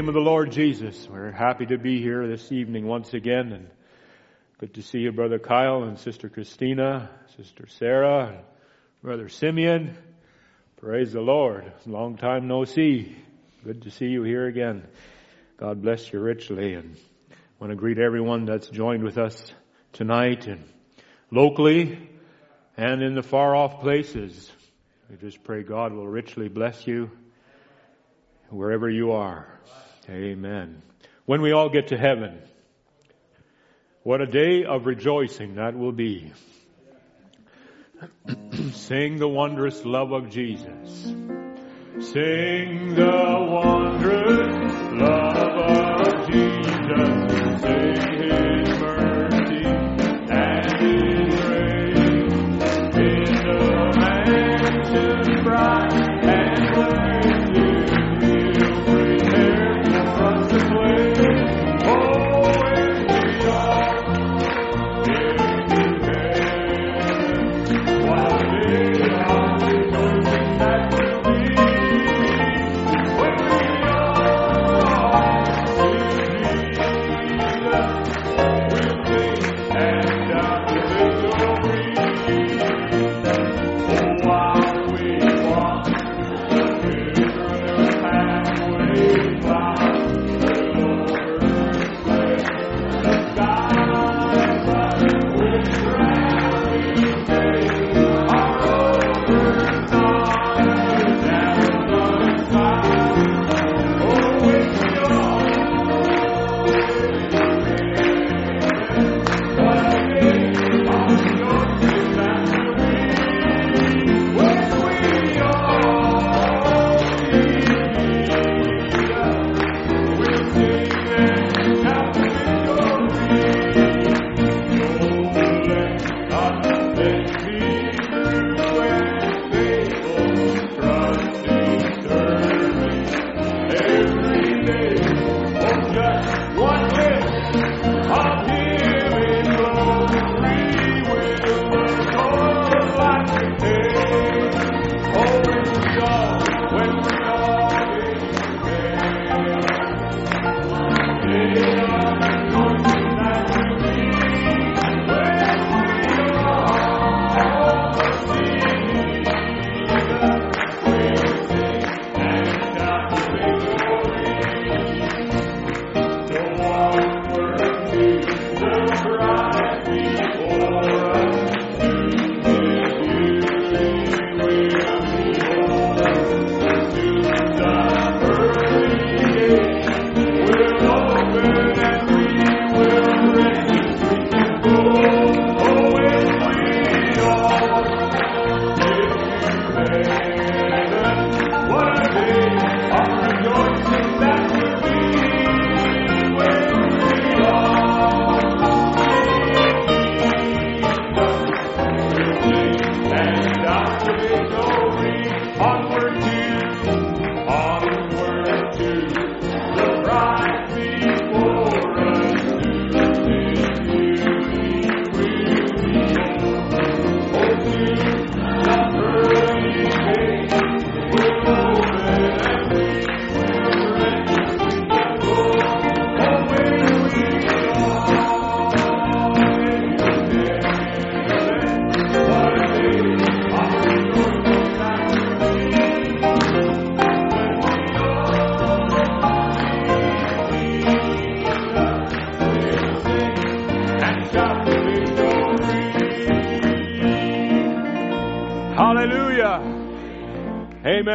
name of the Lord Jesus. We're happy to be here this evening once again and good to see you, Brother Kyle and Sister Christina, Sister Sarah, and Brother Simeon. Praise the Lord. Long time no see. Good to see you here again. God bless you richly and want to greet everyone that's joined with us tonight and locally and in the far off places. We just pray God will richly bless you wherever you are. Amen. When we all get to heaven, what a day of rejoicing that will be. Sing the wondrous love of Jesus. Sing the wondrous love of Jesus. Sing His mercy and His grace in the mansion bright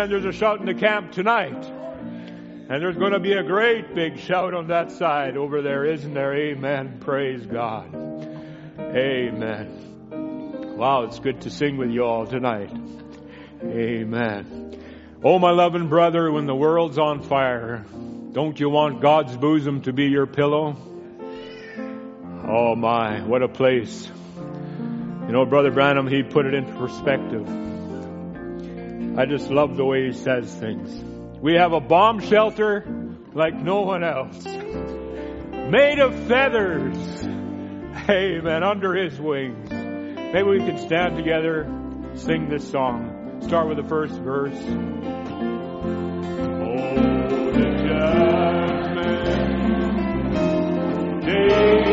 Amen. There's a shout in the camp tonight. And there's going to be a great big shout on that side over there, isn't there? Amen. Praise God. Amen. Wow, it's good to sing with you all tonight. Amen. Oh, my loving brother, when the world's on fire, don't you want God's bosom to be your pillow? Oh my, what a place. You know, Brother Branham, he put it into perspective. I just love the way he says things. We have a bomb shelter like no one else. Made of feathers. Amen. Under his wings. Maybe we can stand together, sing this song. Start with the first verse. Oh, the judgment day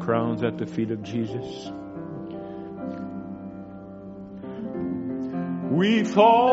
crowns at the feet of Jesus. We fall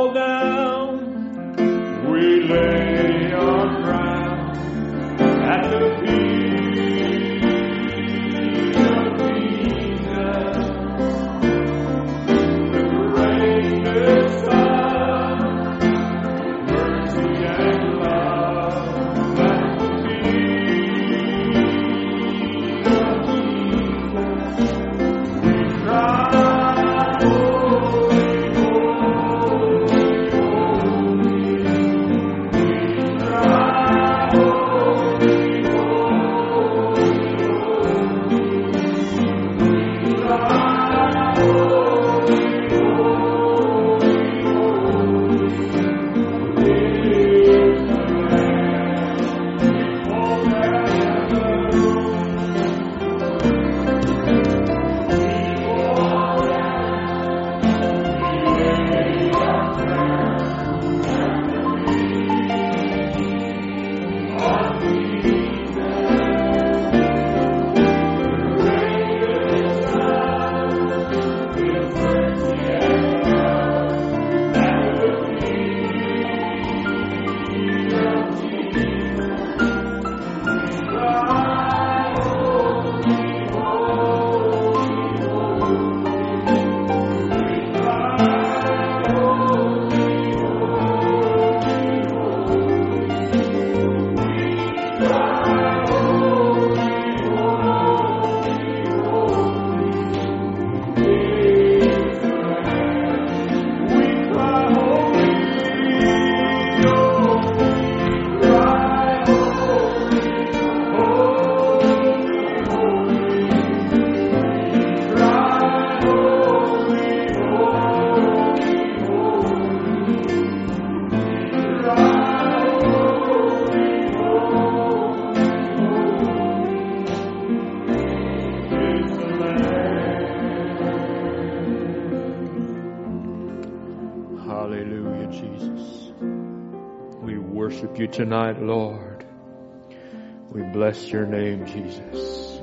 bless your name, Jesus.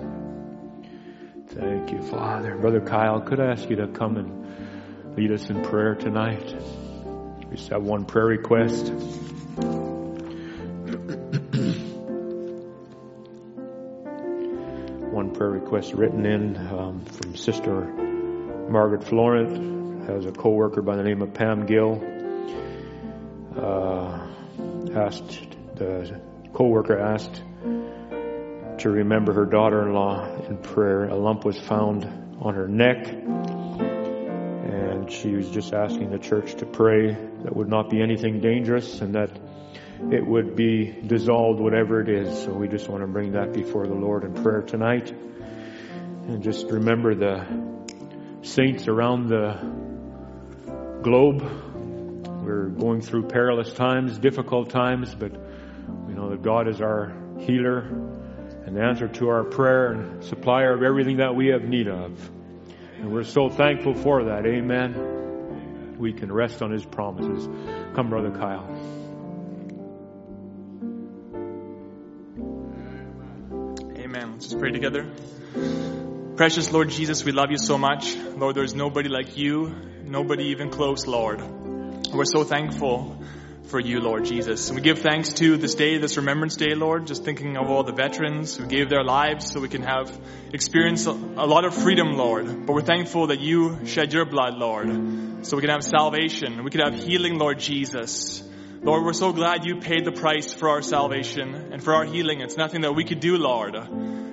Thank you, Father. Brother Kyle, could I ask you to come and lead us in prayer tonight? We just have one prayer request. one prayer request written in um, from Sister Margaret Florent, has a co-worker by the name of Pam Gill. Uh, asked the co-worker asked to remember her daughter-in-law in prayer. A lump was found on her neck, and she was just asking the church to pray that would not be anything dangerous and that it would be dissolved, whatever it is. So we just want to bring that before the Lord in prayer tonight, and just remember the saints around the globe we're going through perilous times, difficult times, but we know that God is our healer answer to our prayer and supplier of everything that we have need of. And we're so thankful for that. Amen. We can rest on His promises. Come, Brother Kyle. Amen. Let's just pray together. Precious Lord Jesus, we love you so much. Lord, there's nobody like you, nobody even close, Lord. We're so thankful for you, Lord Jesus. And we give thanks to this day, this Remembrance Day, Lord, just thinking of all the veterans who gave their lives so we can have experience a lot of freedom, Lord. But we're thankful that you shed your blood, Lord, so we can have salvation. We can have healing, Lord Jesus. Lord, we're so glad you paid the price for our salvation and for our healing. It's nothing that we could do, Lord.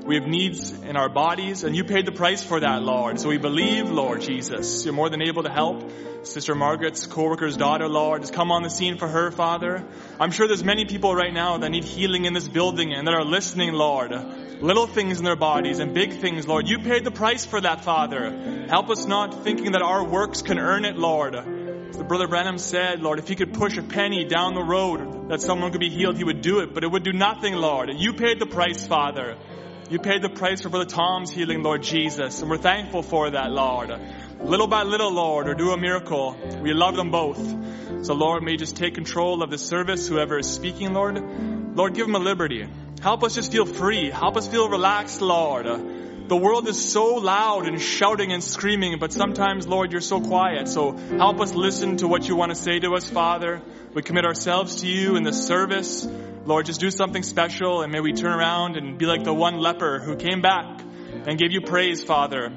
We have needs in our bodies, and you paid the price for that, Lord. So we believe, Lord Jesus, you're more than able to help. Sister Margaret's co-worker's daughter, Lord, has come on the scene for her, Father. I'm sure there's many people right now that need healing in this building and that are listening, Lord. Little things in their bodies and big things, Lord. You paid the price for that, Father. Help us not thinking that our works can earn it, Lord. The Brother Branham said, Lord, if he could push a penny down the road that someone could be healed, he would do it, but it would do nothing, Lord. You paid the price, Father. You paid the price for Brother Tom's healing, Lord Jesus, and we're thankful for that, Lord. Little by little, Lord, or do a miracle. We love them both. So, Lord, may you just take control of the service, whoever is speaking, Lord. Lord, give them a liberty. Help us just feel free. Help us feel relaxed, Lord. The world is so loud and shouting and screaming, but sometimes, Lord, you're so quiet. So help us listen to what you want to say to us, Father. We commit ourselves to you in the service. Lord, just do something special and may we turn around and be like the one leper who came back and gave you praise, Father.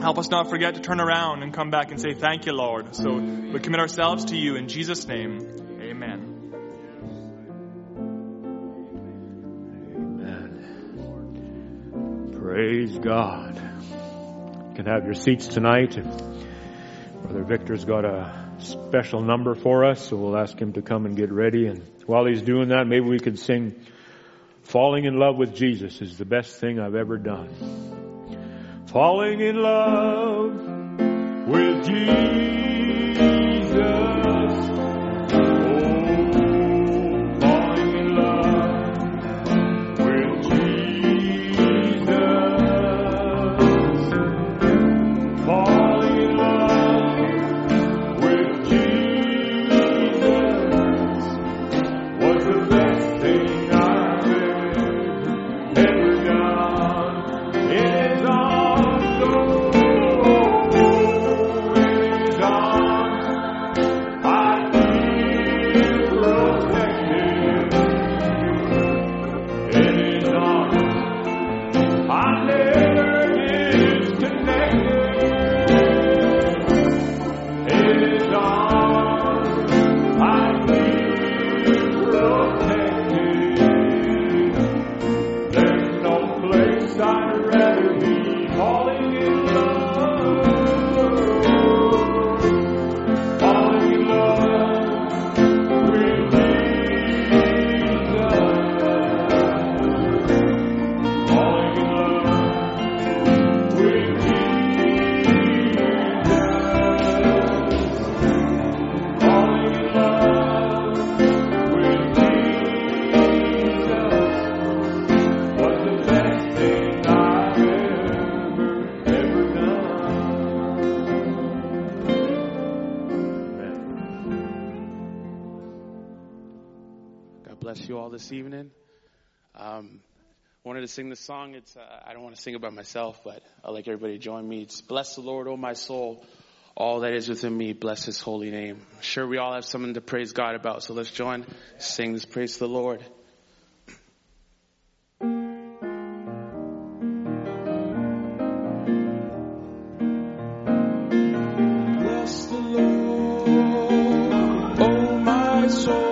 Help us not forget to turn around and come back and say thank you, Lord. So we commit ourselves to you in Jesus' name. Praise God. You can have your seats tonight. Brother Victor's got a special number for us, so we'll ask him to come and get ready. And while he's doing that, maybe we could sing Falling in Love with Jesus is the best thing I've ever done. Falling in love with Jesus. This evening. Um, wanted to sing this song. It's uh, I don't want to sing it by myself, but I'd like everybody to join me. It's bless the Lord, O my soul, all that is within me. Bless His holy name. I'm sure we all have something to praise God about, so let's join, sing this praise to the Lord. Bless the Lord, oh my soul,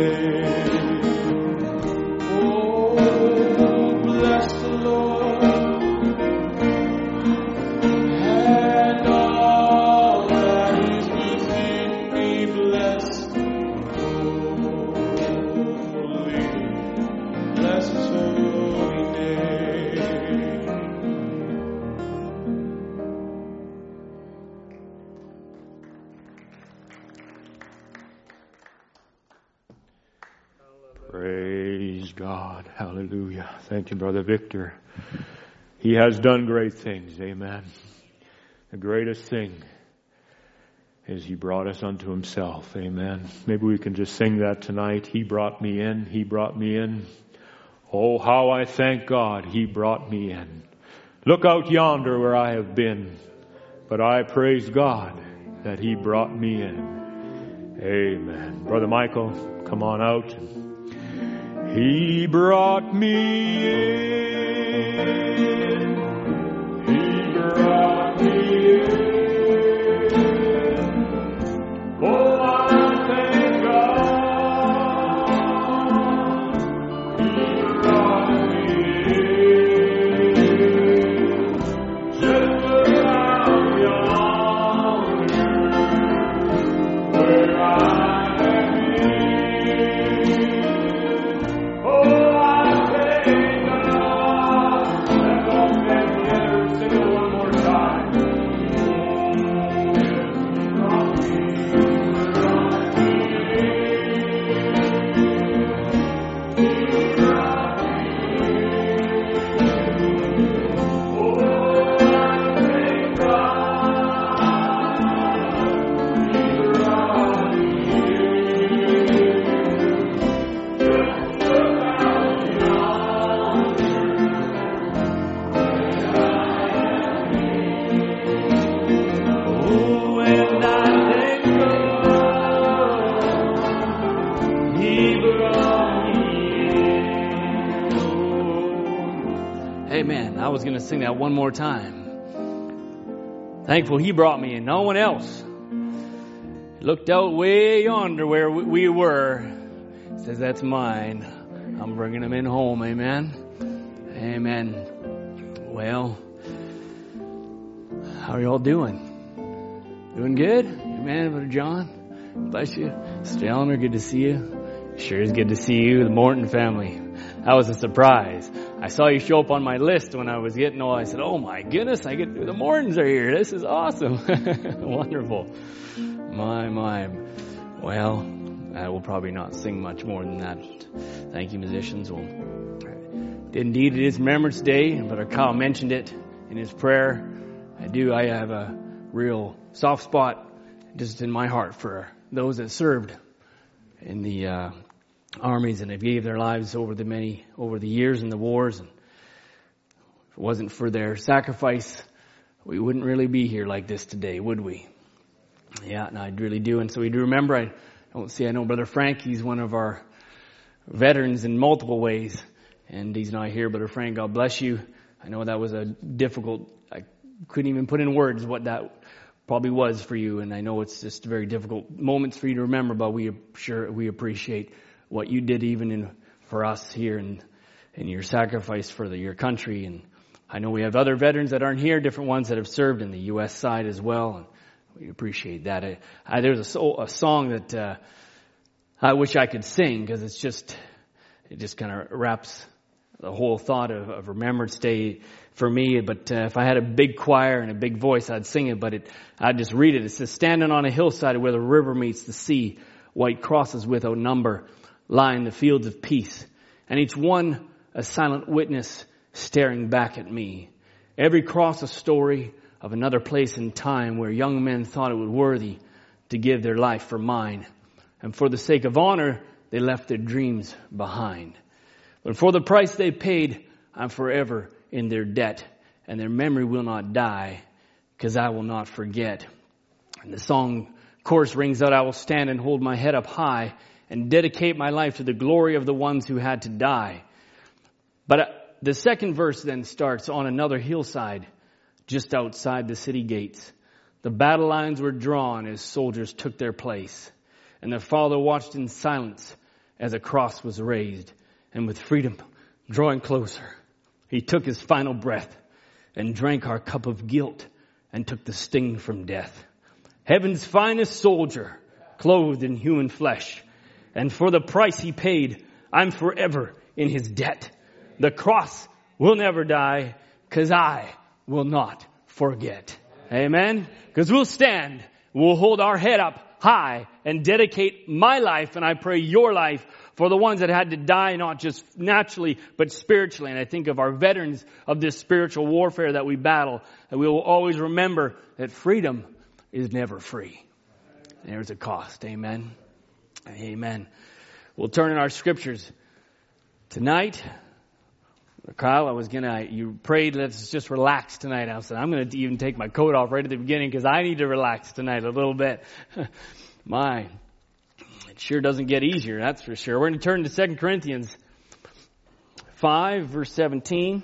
holy Brother Victor. He has done great things. Amen. The greatest thing is He brought us unto Himself. Amen. Maybe we can just sing that tonight. He brought me in. He brought me in. Oh, how I thank God He brought me in. Look out yonder where I have been, but I praise God that He brought me in. Amen. Brother Michael, come on out. He brought me in. He brought was going to sing that one more time. Thankful he brought me and no one else. Looked out way yonder where we- we were. Says, that's mine. I'm bringing him in home. Amen. Amen. Well, how are y'all doing? Doing good? Amen, Brother John. Bless you. Sister good to see you. Sure is good to see you, the Morton family. That was a surprise. I saw you show up on my list when I was getting all, I said, oh my goodness, I get, through the Mortons are here. This is awesome. Wonderful. My, my. Well, I will probably not sing much more than that. Thank you, musicians. Well, indeed, it is Remembrance Day, and Brother Kyle mentioned it in his prayer. I do. I have a real soft spot just in my heart for those that served in the uh, armies and have gave their lives over the many over the years and the wars. And if it wasn't for their sacrifice, we wouldn't really be here like this today, would we? Yeah, and I really do. And so we do remember. I don't see. I know Brother Frank. He's one of our veterans in multiple ways, and he's not here. Brother Frank, God bless you. I know that was a difficult. I couldn't even put in words what that probably was for you, and I know it's just very difficult moments for you to remember. But we sure we appreciate what you did, even in for us here, and and your sacrifice for the, your country. And I know we have other veterans that aren't here, different ones that have served in the U.S. side as well. And we appreciate that. I, I, there's a, a song that uh, I wish I could sing because it's just it just kind of wraps the whole thought of, of Remembrance Day for me. But uh, if I had a big choir and a big voice, I'd sing it. But it, I'd just read it. It says, "Standing on a hillside where the river meets the sea, white crosses without number line the fields of peace, and each one a silent witness staring back at me. Every cross a story of another place and time where young men thought it was worthy to give their life for mine, and for the sake of honor, they left their dreams behind." But for the price they paid, I'm forever in their debt, and their memory will not die, because I will not forget. And the song chorus rings out, I will stand and hold my head up high and dedicate my life to the glory of the ones who had to die. But uh, the second verse then starts on another hillside, just outside the city gates. The battle lines were drawn as soldiers took their place, and the father watched in silence as a cross was raised and with freedom drawing closer, he took his final breath and drank our cup of guilt and took the sting from death. Heaven's finest soldier, clothed in human flesh, and for the price he paid, I'm forever in his debt. The cross will never die, cause I will not forget. Amen? Cause we'll stand, we'll hold our head up high and dedicate my life, and I pray your life, for the ones that had to die not just naturally, but spiritually. And I think of our veterans of this spiritual warfare that we battle, that we will always remember that freedom is never free. There's a cost. Amen. Amen. We'll turn in our scriptures tonight. Kyle, I was gonna, you prayed, let's just relax tonight. I said, I'm gonna even take my coat off right at the beginning because I need to relax tonight a little bit. My, it sure doesn't get easier, that's for sure. We're gonna turn to 2 Corinthians 5, verse 17.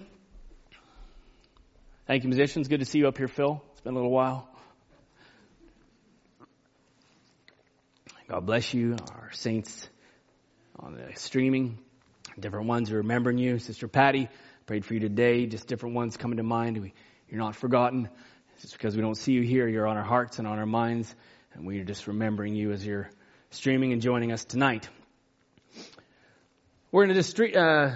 Thank you, musicians. Good to see you up here, Phil. It's been a little while. God bless you, our saints on the streaming, different ones remembering you. Sister Patty, prayed for you today. Just different ones coming to mind. We, you're not forgotten. Just because we don't see you here, you're on our hearts and on our minds, and we are just remembering you as you're streaming and joining us tonight. We're going to just uh,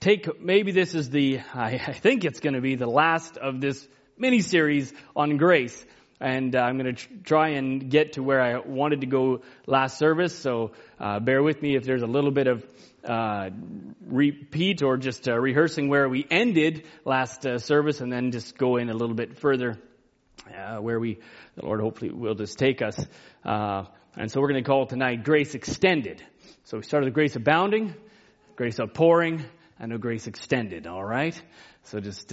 take, maybe this is the, I, I think it's going to be the last of this mini series on grace. And uh, I'm going to tr- try and get to where I wanted to go last service. So uh, bear with me if there's a little bit of uh, repeat or just uh, rehearsing where we ended last uh, service, and then just go in a little bit further uh, where we, the Lord hopefully will just take us. and so we're going to call tonight Grace Extended. So we started with Grace Abounding, Grace Outpouring, and a Grace Extended. All right. So just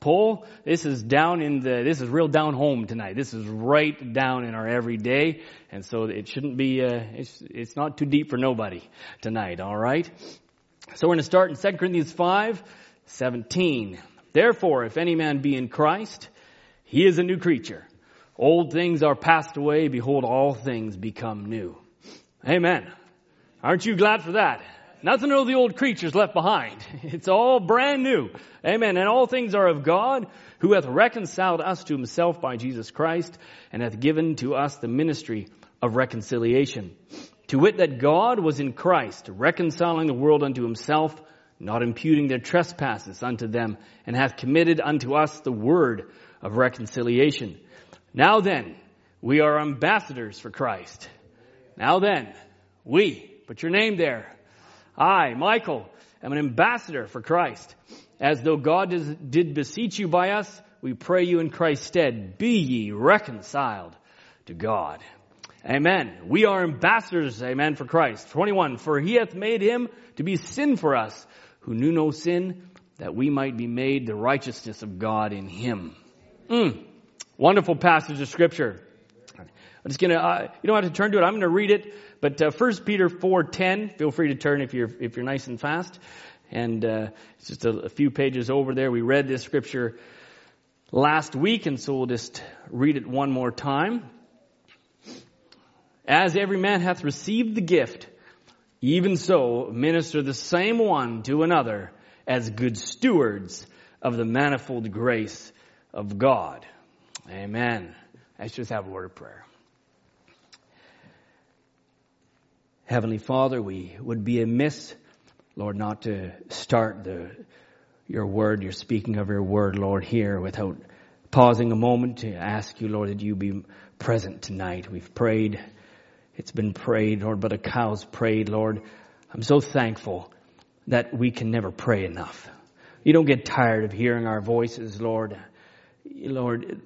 pull. This is down in the, this is real down home tonight. This is right down in our everyday. And so it shouldn't be, uh, it's, it's not too deep for nobody tonight. All right. So we're going to start in 2 Corinthians 5, 17. Therefore, if any man be in Christ, he is a new creature. Old things are passed away. Behold, all things become new. Amen. Aren't you glad for that? Nothing of the old creatures left behind. It's all brand new. Amen. And all things are of God, who hath reconciled us to himself by Jesus Christ, and hath given to us the ministry of reconciliation. To wit, that God was in Christ, reconciling the world unto himself, not imputing their trespasses unto them, and hath committed unto us the word of reconciliation. Now then, we are ambassadors for Christ. Now then, we, put your name there, I, Michael, am an ambassador for Christ. As though God did beseech you by us, we pray you in Christ's stead, be ye reconciled to God. Amen. We are ambassadors, amen, for Christ. 21, for he hath made him to be sin for us, who knew no sin, that we might be made the righteousness of God in him. Mm. Wonderful passage of scripture. I'm just gonna, uh, you don't have to turn to it. I'm gonna read it. But uh, 1 Peter 4:10. Feel free to turn if you're if you're nice and fast. And uh, it's just a, a few pages over there. We read this scripture last week, and so we'll just read it one more time. As every man hath received the gift, even so minister the same one to another as good stewards of the manifold grace of God. Amen. Let's just have a word of prayer. Heavenly Father, we would be amiss, Lord, not to start the, your word, your speaking of your word, Lord, here without pausing a moment to ask you, Lord, that you be present tonight. We've prayed. It's been prayed, Lord, but a cow's prayed, Lord. I'm so thankful that we can never pray enough. You don't get tired of hearing our voices, Lord. Lord,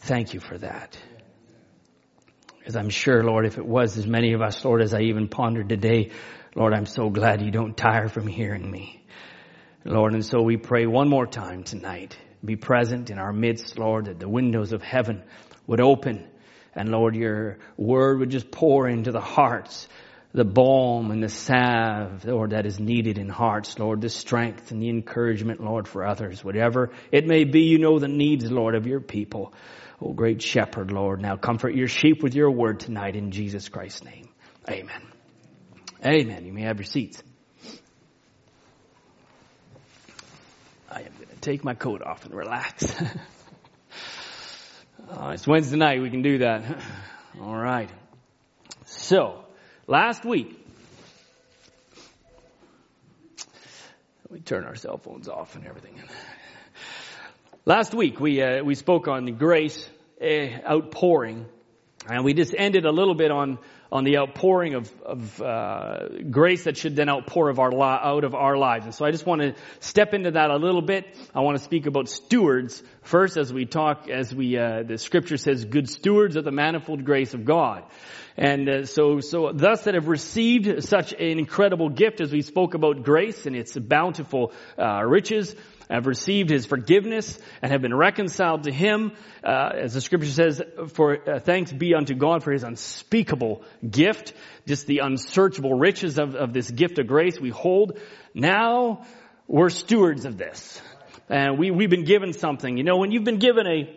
thank you for that. Because I'm sure, Lord, if it was as many of us, Lord, as I even pondered today, Lord, I'm so glad you don't tire from hearing me. Lord, and so we pray one more time tonight. Be present in our midst, Lord, that the windows of heaven would open and Lord, your word would just pour into the hearts the balm and the salve, Lord, that is needed in hearts, Lord, the strength and the encouragement, Lord, for others, whatever it may be, you know the needs, Lord, of your people. Oh, great shepherd, Lord, now comfort your sheep with your word tonight in Jesus Christ's name. Amen. Amen. You may have your seats. I am going to take my coat off and relax. uh, it's Wednesday night. We can do that. All right. So, last week, we turn our cell phones off and everything. Last week we uh, we spoke on grace uh, outpouring, and we just ended a little bit on on the outpouring of, of uh, grace that should then outpour of our li- out of our lives. And so I just want to step into that a little bit. I want to speak about stewards first, as we talk, as we uh, the scripture says, good stewards of the manifold grace of God. And uh, so, so thus that have received such an incredible gift as we spoke about grace and its bountiful uh, riches, have received his forgiveness and have been reconciled to him, uh, as the scripture says, for uh, thanks be unto God for his unspeakable gift, just the unsearchable riches of, of this gift of grace we hold. Now we're stewards of this. And we, we've been given something. You know, when you've been given a,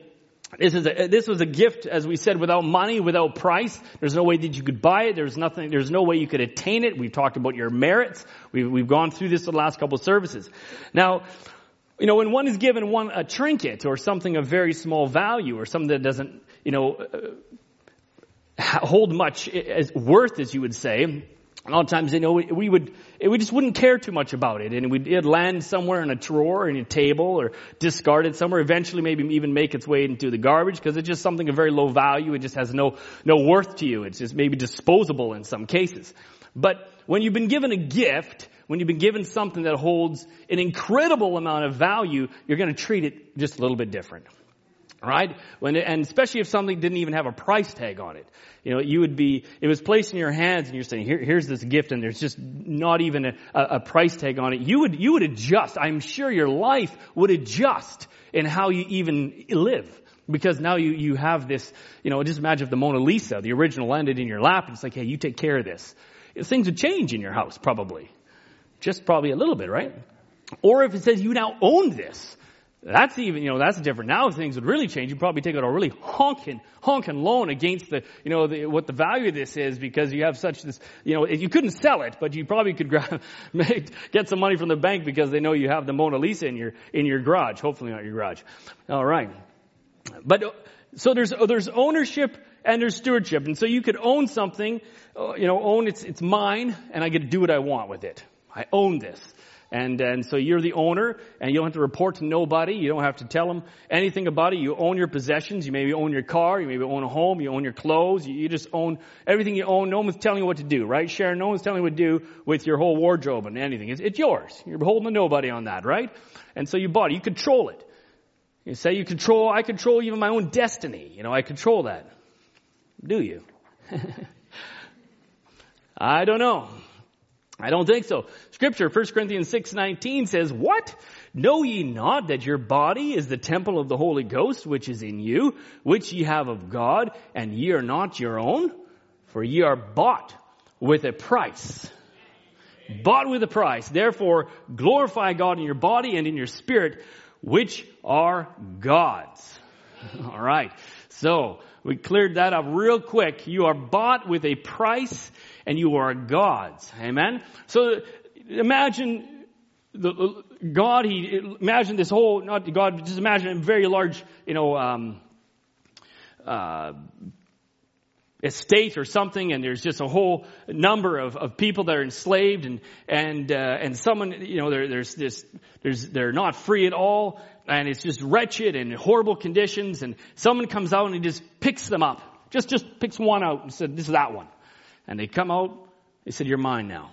this is a, this was a gift, as we said, without money, without price. There's no way that you could buy it. There's nothing, there's no way you could attain it. We've talked about your merits. We've, we've gone through this the last couple of services. Now, you know, when one is given one, a trinket or something of very small value or something that doesn't, you know, uh, hold much as worth, as you would say, a lot of times, you know, we, would, we just wouldn't care too much about it. And it'd land somewhere in a drawer, in a table, or discarded somewhere. Eventually, maybe even make its way into the garbage because it's just something of very low value. It just has no, no worth to you. It's just maybe disposable in some cases. But when you've been given a gift, when you've been given something that holds an incredible amount of value, you're going to treat it just a little bit different. Right? When and especially if something didn't even have a price tag on it. You know, you would be, it was placed in your hands and you're saying, Here, here's this gift and there's just not even a, a price tag on it. You would, you would adjust. I'm sure your life would adjust in how you even live. Because now you, you have this, you know, just imagine if the Mona Lisa, the original landed in your lap and it's like, hey, you take care of this. Things would change in your house, probably. Just probably a little bit, right? Or if it says you now own this, that's even, you know, that's different. Now things would really change. You'd probably take out a really honking, honking loan against the, you know, the, what the value of this is because you have such this, you know, you couldn't sell it, but you probably could grab, make, get some money from the bank because they know you have the Mona Lisa in your, in your garage. Hopefully not your garage. All right. But, so there's, there's ownership and there's stewardship. And so you could own something, uh, you know, own it's, it's mine and I get to do what I want with it. I own this. And, and so you're the owner and you don't have to report to nobody. You don't have to tell them anything about it. You own your possessions. You maybe own your car. You maybe own a home. You own your clothes. You, you just own everything you own. No one's telling you what to do, right? Sharon, no one's telling you what to do with your whole wardrobe and anything. It's, it's yours. You're beholden to nobody on that, right? And so you bought it. You control it. You say you control, I control even my own destiny. You know, I control that. Do you? I don't know. I don't think so. Scripture, 1 Corinthians 6:19 says, "What? Know ye not that your body is the temple of the Holy Ghost which is in you, which ye have of God, and ye are not your own? For ye are bought with a price." Bought with a price. Therefore, glorify God in your body and in your spirit, which are God's. All right. So, we cleared that up real quick. You are bought with a price and you are God's. Amen? So imagine the, God, he, imagine this whole, not God, just imagine a very large, you know, um, uh, estate or something and there's just a whole number of, of people that are enslaved and and uh, and someone you know there's this there's they're not free at all and it's just wretched and horrible conditions and someone comes out and he just picks them up just just picks one out and said this is that one and they come out, they said, You're mine now.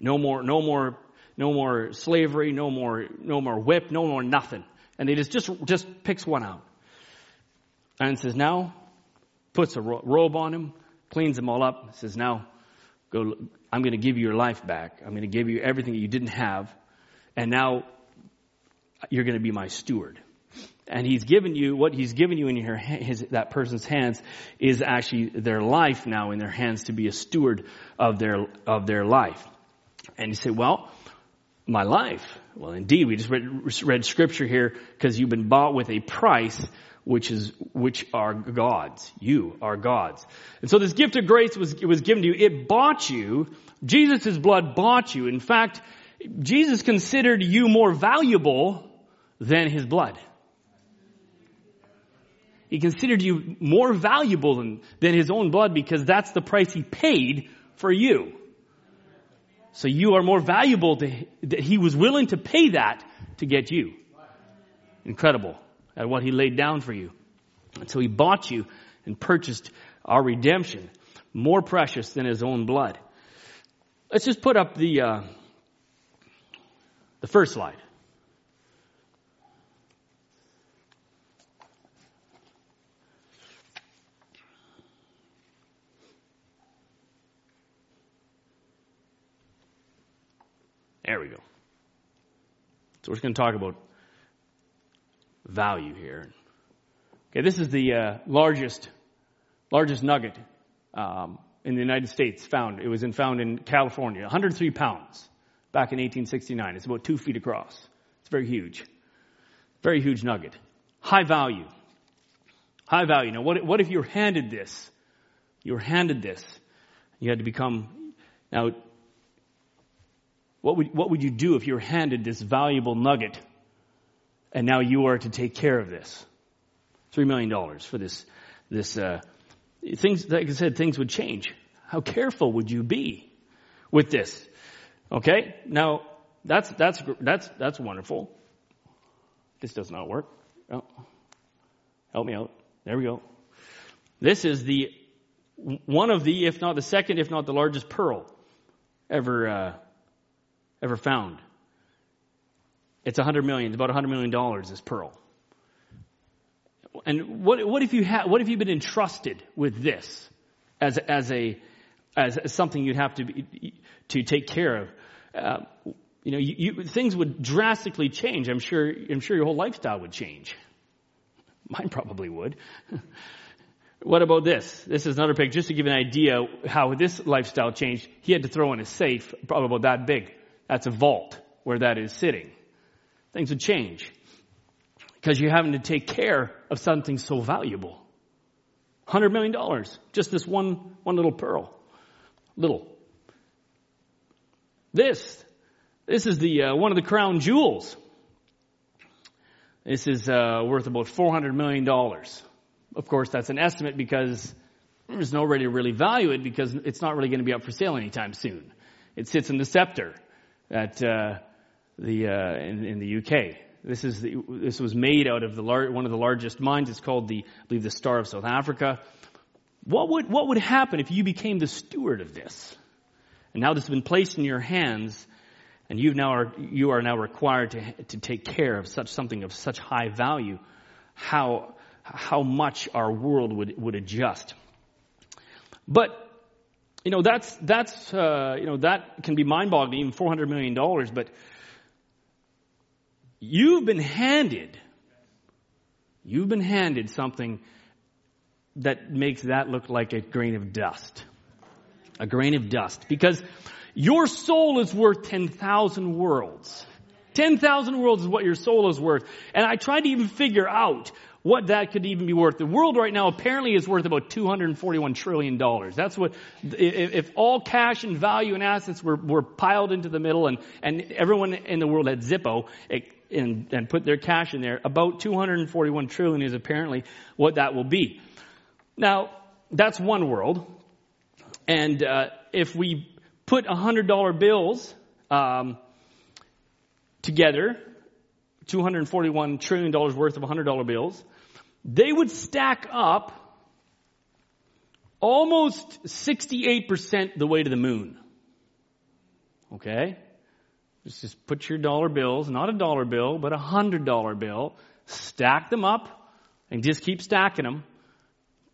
No more, no more, no more slavery, no more, no more whip, no more nothing. And they just, just, just picks one out. And says, now, puts a robe on him, cleans them all up, says, now, go, I'm going to give you your life back. I'm going to give you everything that you didn't have. And now, you're going to be my steward and he's given you what he's given you in your his, that person's hands is actually their life now in their hands to be a steward of their of their life. And you say, well, my life. Well, indeed, we just read, read scripture here because you've been bought with a price, which is which are God's. You are God's. And so this gift of grace was was given to you. It bought you. Jesus' blood bought you. In fact, Jesus considered you more valuable than his blood. He considered you more valuable than, than his own blood because that's the price he paid for you. So you are more valuable to, that he was willing to pay that to get you. Incredible at what he laid down for you. And so he bought you and purchased our redemption, more precious than his own blood. Let's just put up the, uh, the first slide. So we're just going to talk about value here. Okay, this is the uh, largest largest nugget um, in the United States found. It was in, found in California, 103 pounds back in 1869. It's about two feet across. It's very huge, very huge nugget, high value, high value. Now, what what if you were handed this? You were handed this. You had to become now. What would what would you do if you were handed this valuable nugget, and now you are to take care of this? Three million dollars for this this uh, things. Like I said, things would change. How careful would you be with this? Okay, now that's that's that's that's wonderful. This does not work. Oh. Help me out. There we go. This is the one of the, if not the second, if not the largest pearl ever uh, ever found. It's a hundred million, about a hundred million dollars. This pearl. And what what if you ha- what if you've been entrusted with this as as a as, as something you'd have to be, to take care of? Uh, you know, you, you, things would drastically change. I'm sure. I'm sure your whole lifestyle would change. Mine probably would. what about this? This is another picture, just to give an idea how this lifestyle changed. He had to throw in a safe, probably about that big. That's a vault where that is sitting. Things would change because you're having to take care of something so valuable. Hundred million dollars, just this one one little pearl, little. This, this is the uh, one of the crown jewels. This is uh, worth about four hundred million dollars. Of course, that's an estimate because there's no way to really value it because it's not really going to be up for sale anytime soon. It sits in the scepter at uh, the uh, in, in the UK. This is the, this was made out of the lar- one of the largest mines. It's called the I believe the Star of South Africa. What would what would happen if you became the steward of this? And now this has been placed in your hands, and you now are you are now required to to take care of such something of such high value. How how much our world would would adjust. But you know that's that's uh, you know that can be mind-boggling, even four hundred million dollars. But You've been handed, you've been handed something that makes that look like a grain of dust. A grain of dust. Because your soul is worth 10,000 worlds. 10,000 worlds is what your soul is worth. And I tried to even figure out what that could even be worth. The world right now apparently is worth about $241 trillion. That's what, if, all cash and value and assets were, were piled into the middle and, and everyone in the world had Zippo, and, and put their cash in there, about 241 trillion is apparently what that will be. Now, that's one world. And uh, if we put $100 bills um, together, $241 trillion worth of $100 bills, they would stack up almost 68% the way to the moon. Okay? Just, put your dollar bills, not a dollar bill, but a hundred dollar bill, stack them up, and just keep stacking them.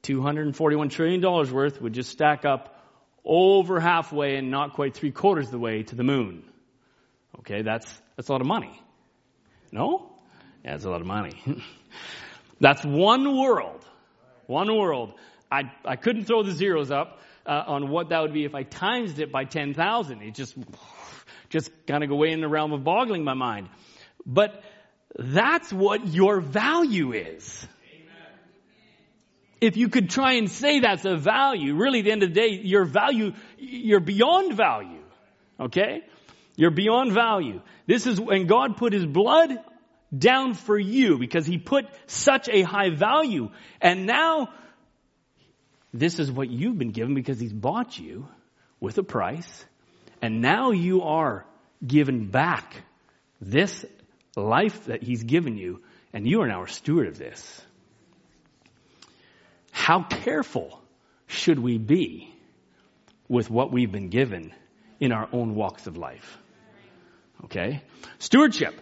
$241 trillion worth would just stack up over halfway and not quite three quarters the way to the moon. Okay, that's, that's a lot of money. No? Yeah, that's a lot of money. that's one world. One world. I, I couldn't throw the zeros up uh, on what that would be if I times it by 10,000. It just just kind of go away in the realm of boggling my mind. But that's what your value is. If you could try and say that's a value, really at the end of the day, your value, you're beyond value. Okay? You're beyond value. This is when God put His blood down for you because He put such a high value. And now, this is what you've been given because He's bought you with a price. And now you are given back this life that He's given you, and you are now a steward of this. How careful should we be with what we've been given in our own walks of life? Okay? Stewardship.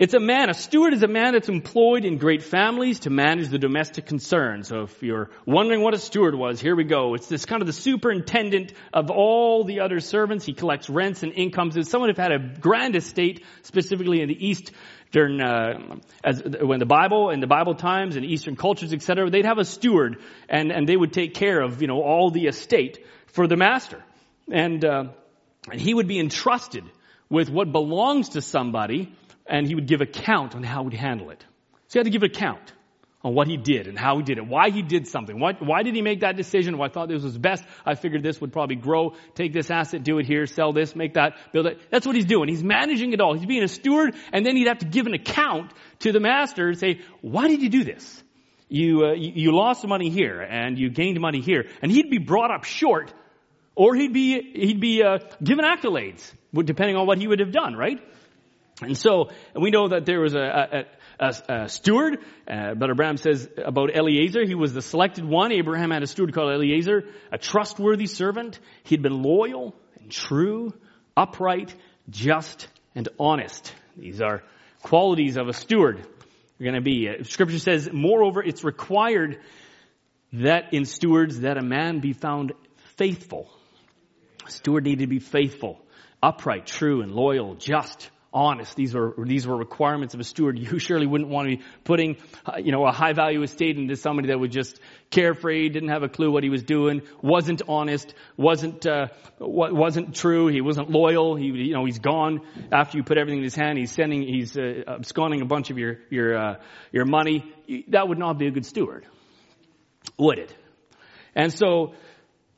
It's a man, a steward is a man that's employed in great families to manage the domestic concerns. So if you're wondering what a steward was, here we go. It's this kind of the superintendent of all the other servants. He collects rents and incomes. It's someone who had a grand estate, specifically in the East, during uh, as when the Bible and the Bible times and Eastern cultures, etc. They'd have a steward, and and they would take care of you know all the estate for the master, and uh, and he would be entrusted with what belongs to somebody and he would give account on how he'd handle it. So he had to give account on what he did and how he did it, why he did something, why, why did he make that decision? Well, I thought this was best. I figured this would probably grow. Take this asset, do it here, sell this, make that, build it. That's what he's doing. He's managing it all. He's being a steward, and then he'd have to give an account to the master and say, "Why did you do this? You uh, you, you lost money here, and you gained money here." And he'd be brought up short, or he'd be he'd be uh, given accolades, depending on what he would have done, right? And so we know that there was a, a, a, a steward. Uh, but Abraham says about Eliezer, he was the selected one. Abraham had a steward called Eliezer, a trustworthy servant. He had been loyal and true, upright, just, and honest. These are qualities of a steward. Are going to be. Uh, scripture says, moreover, it's required that in stewards that a man be found faithful. Steward needed to be faithful, upright, true, and loyal, just, honest. These were, these were requirements of a steward. You surely wouldn't want to be putting, uh, you know, a high value estate into somebody that was just carefree, didn't have a clue what he was doing, wasn't honest, wasn't, uh, wasn't true, he wasn't loyal, he, you know, he's gone after you put everything in his hand, he's sending, he's, uh, absconding a bunch of your, your, uh, your money. That would not be a good steward. Would it? And so,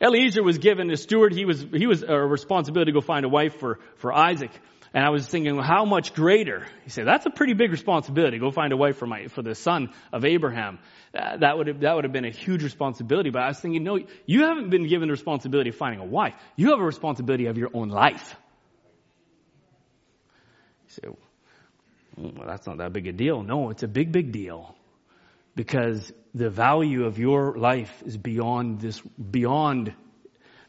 Eliezer was given a steward. He was, he was a responsibility to go find a wife for, for Isaac. And I was thinking, well, how much greater? He said, that's a pretty big responsibility. Go find a wife for my, for the son of Abraham. Uh, that would have, that would have been a huge responsibility. But I was thinking, no, you haven't been given the responsibility of finding a wife. You have a responsibility of your own life. He said, well, that's not that big a deal. No, it's a big, big deal. Because the value of your life is beyond this, beyond,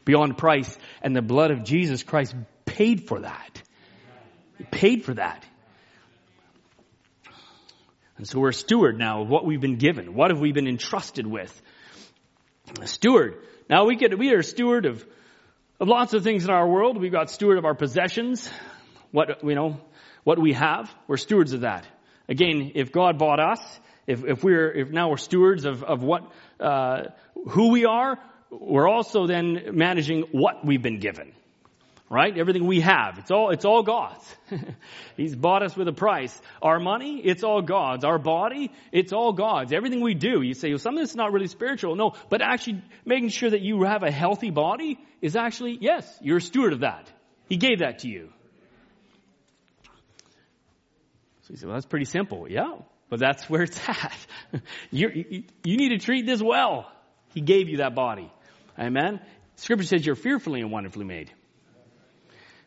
beyond price. And the blood of Jesus Christ paid for that. Paid for that. And so we're a steward now of what we've been given. What have we been entrusted with? A steward. Now we get, we are a steward of, of lots of things in our world. We've got steward of our possessions. What, you know, what we have. We're stewards of that. Again, if God bought us, if, if we're, if now we're stewards of, of what, uh, who we are, we're also then managing what we've been given right? Everything we have, it's all, it's all God's. He's bought us with a price. Our money, it's all God's. Our body, it's all God's. Everything we do, you say, well, something that's not really spiritual. No, but actually making sure that you have a healthy body is actually, yes, you're a steward of that. He gave that to you. So you say, well, that's pretty simple. Yeah, but that's where it's at. you, you, need to treat this well. He gave you that body. Amen? Scripture says you're fearfully and wonderfully made.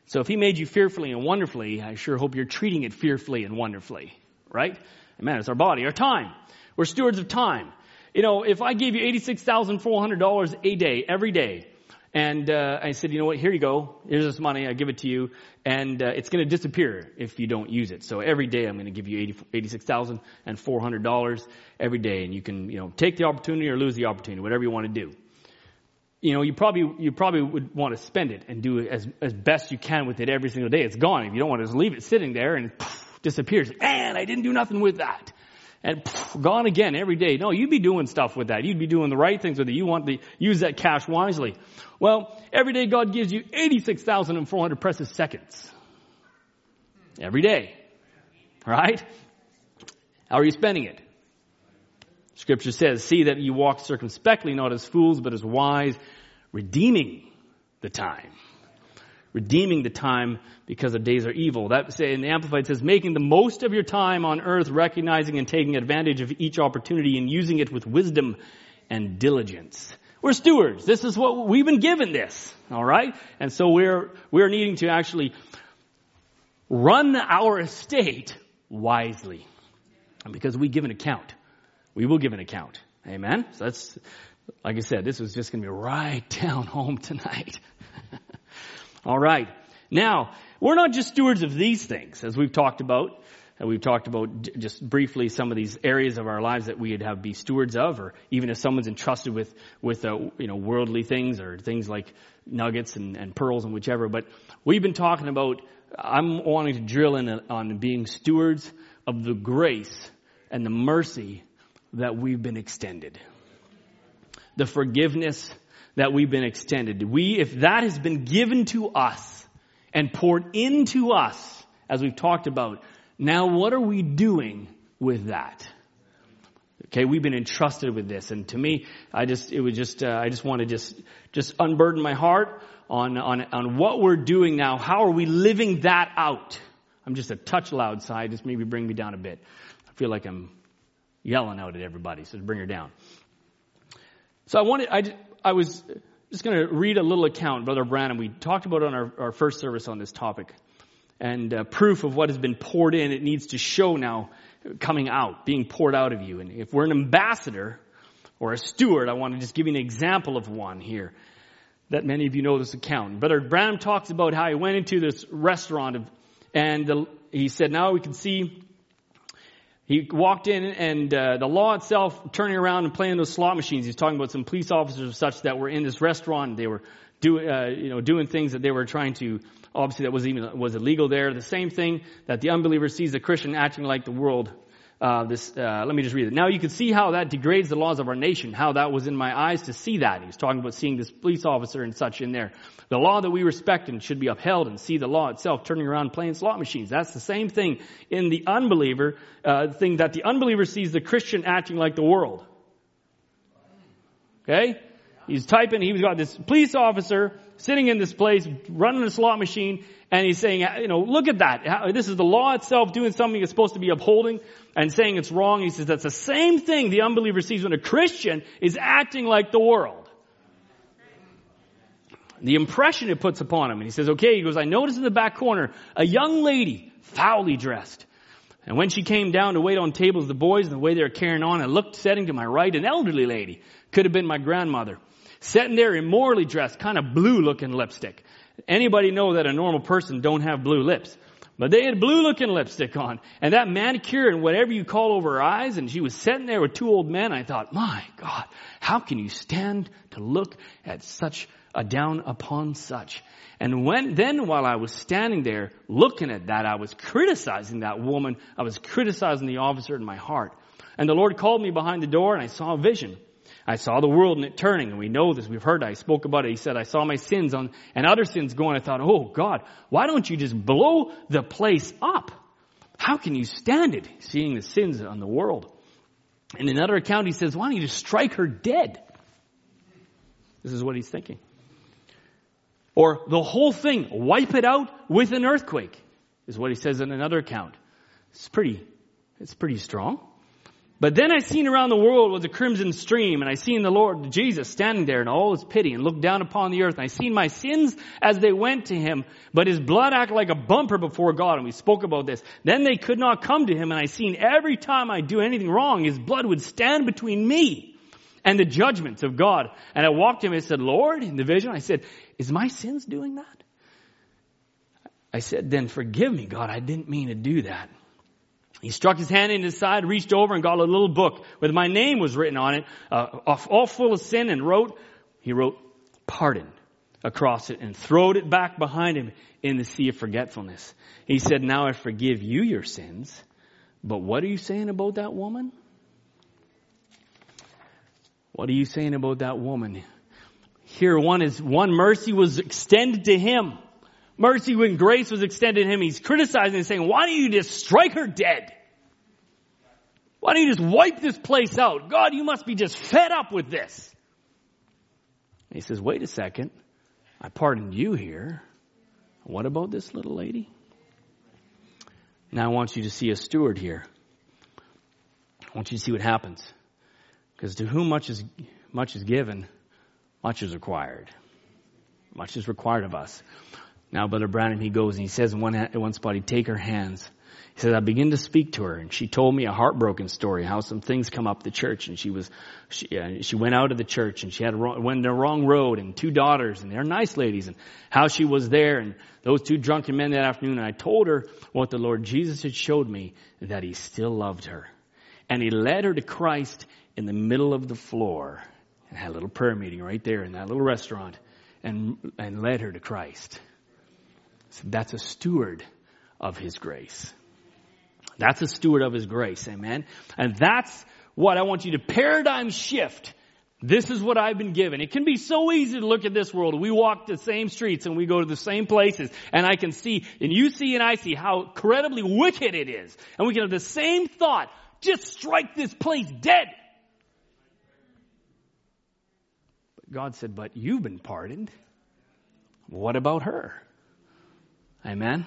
So if he made you fearfully and wonderfully, I sure hope you're treating it fearfully and wonderfully, right? Amen. It's our body, our time. We're stewards of time. You know, if I gave you $86,400 a day, every day, and uh, I said, you know what, here you go. Here's this money. I give it to you. And uh, it's going to disappear if you don't use it. So every day I'm going to give you $86,400 every day. And you can, you know, take the opportunity or lose the opportunity, whatever you want to do you know, you probably, you probably would want to spend it and do it as, as best you can with it every single day. It's gone. If you don't want to just leave it sitting there and poof, disappears. And I didn't do nothing with that. And poof, gone again every day. No, you'd be doing stuff with that. You'd be doing the right things with it. You want to use that cash wisely. Well, every day God gives you 86,400 precious seconds. Every day. Right? How are you spending it? Scripture says, see that you walk circumspectly, not as fools, but as wise, redeeming the time. Redeeming the time because the days are evil. That say in the Amplified says, making the most of your time on earth, recognizing and taking advantage of each opportunity and using it with wisdom and diligence. We're stewards. This is what we've been given this. Alright? And so we're, we're needing to actually run our estate wisely. Because we give an account we will give an account. Amen? So that's, like I said, this was just going to be right down home tonight. All right. Now, we're not just stewards of these things, as we've talked about. And we've talked about just briefly some of these areas of our lives that we'd have be stewards of, or even if someone's entrusted with, with, uh, you know, worldly things or things like nuggets and, and pearls and whichever. But we've been talking about, I'm wanting to drill in on being stewards of the grace and the mercy that we've been extended. The forgiveness that we've been extended. We, if that has been given to us and poured into us, as we've talked about, now what are we doing with that? Okay, we've been entrusted with this, and to me, I just it was just uh, I just want to just just unburden my heart on on on what we're doing now. How are we living that out? I'm just a touch loud, side. just maybe bring me down a bit. I feel like I'm yelling out at everybody, so bring her down. So I wanted I I was just going to read a little account, Brother Branham. We talked about on our, our first service on this topic, and uh, proof of what has been poured in. It needs to show now coming out, being poured out of you. And if we're an ambassador or a steward, I want to just give you an example of one here that many of you know this account. Brother Branham talks about how he went into this restaurant and the, he said, now we can see he walked in and uh, the law itself turning around and playing those slot machines. He's talking about some police officers or such that were in this restaurant. They were doing, uh, you know, doing things that they were trying to, obviously that was even, was illegal there. The same thing that the unbeliever sees a Christian acting like the world. Uh, this, uh, let me just read it. Now you can see how that degrades the laws of our nation, how that was in my eyes to see that. He was talking about seeing this police officer and such in there. The law that we respect and should be upheld and see the law itself turning around playing slot machines. That's the same thing in the unbeliever, uh, thing that the unbeliever sees the Christian acting like the world. Okay? He's typing, he's got this police officer sitting in this place, running a slot machine, and he's saying, you know, look at that. This is the law itself doing something it's supposed to be upholding and saying it's wrong. He says that's the same thing the unbeliever sees when a Christian is acting like the world. The impression it puts upon him. And he says, okay, he goes, I noticed in the back corner a young lady, foully dressed. And when she came down to wait on tables, the boys, and the way they were carrying on, I looked setting to my right, an elderly lady. Could have been my grandmother. Sitting there immorally dressed, kind of blue looking lipstick. Anybody know that a normal person don't have blue lips? But they had blue looking lipstick on. And that manicure and whatever you call over her eyes, and she was sitting there with two old men. I thought, my God, how can you stand to look at such a down upon such? And when, then while I was standing there looking at that, I was criticizing that woman. I was criticizing the officer in my heart. And the Lord called me behind the door and I saw a vision. I saw the world and it turning, and we know this. We've heard. I spoke about it. He said, "I saw my sins on and other sins going." I thought, "Oh God, why don't you just blow the place up? How can you stand it, seeing the sins on the world?" In another account, he says, "Why don't you just strike her dead?" This is what he's thinking. Or the whole thing, wipe it out with an earthquake, is what he says in another account. It's pretty, it's pretty strong. But then I seen around the world was a crimson stream, and I seen the Lord Jesus standing there in all his pity and looked down upon the earth. And I seen my sins as they went to him, but his blood acted like a bumper before God, and we spoke about this. Then they could not come to him, and I seen every time I do anything wrong, his blood would stand between me and the judgments of God. And I walked to him and said, Lord, in the vision, I said, is my sins doing that? I said, then forgive me, God, I didn't mean to do that. He struck his hand in his side, reached over and got a little book with my name was written on it, uh, all full of sin and wrote, he wrote pardon across it and throwed it back behind him in the sea of forgetfulness. He said, now I forgive you your sins. But what are you saying about that woman? What are you saying about that woman? Here one is, one mercy was extended to him. Mercy when grace was extended to him, he's criticizing and saying, why don't you just strike her dead? Why don't you just wipe this place out? God, you must be just fed up with this. And he says, wait a second. I pardoned you here. What about this little lady? Now I want you to see a steward here. I want you to see what happens. Because to whom much is, much is given, much is required. Much is required of us. Now, Brother Branham, he goes and he says in one, one spot, he take her hands. He says, I begin to speak to her and she told me a heartbroken story, how some things come up the church and she was, she, uh, she went out of the church and she had a wrong, went the wrong road and two daughters and they're nice ladies and how she was there and those two drunken men that afternoon. And I told her what the Lord Jesus had showed me that he still loved her. And he led her to Christ in the middle of the floor and had a little prayer meeting right there in that little restaurant and, and led her to Christ. That's a steward of his grace. That's a steward of his grace. Amen. And that's what I want you to paradigm shift. This is what I've been given. It can be so easy to look at this world. We walk the same streets and we go to the same places and I can see, and you see and I see how incredibly wicked it is. And we can have the same thought. Just strike this place dead. But God said, but you've been pardoned. What about her? Amen.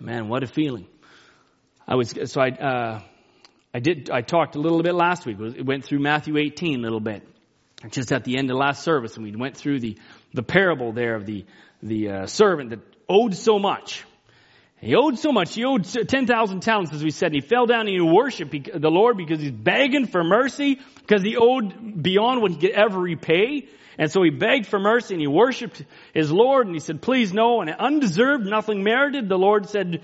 Amen. What a feeling. I was so I uh, I did I talked a little bit last week. It went through Matthew 18 a little bit, just at the end of last service, and we went through the the parable there of the the uh, servant that owed so much. He owed so much. He owed 10,000 talents, as we said, and he fell down and he worshiped the Lord because he's begging for mercy because he owed beyond what he could ever repay. And so he begged for mercy and he worshiped his Lord and he said, please no, and undeserved, nothing merited. The Lord said,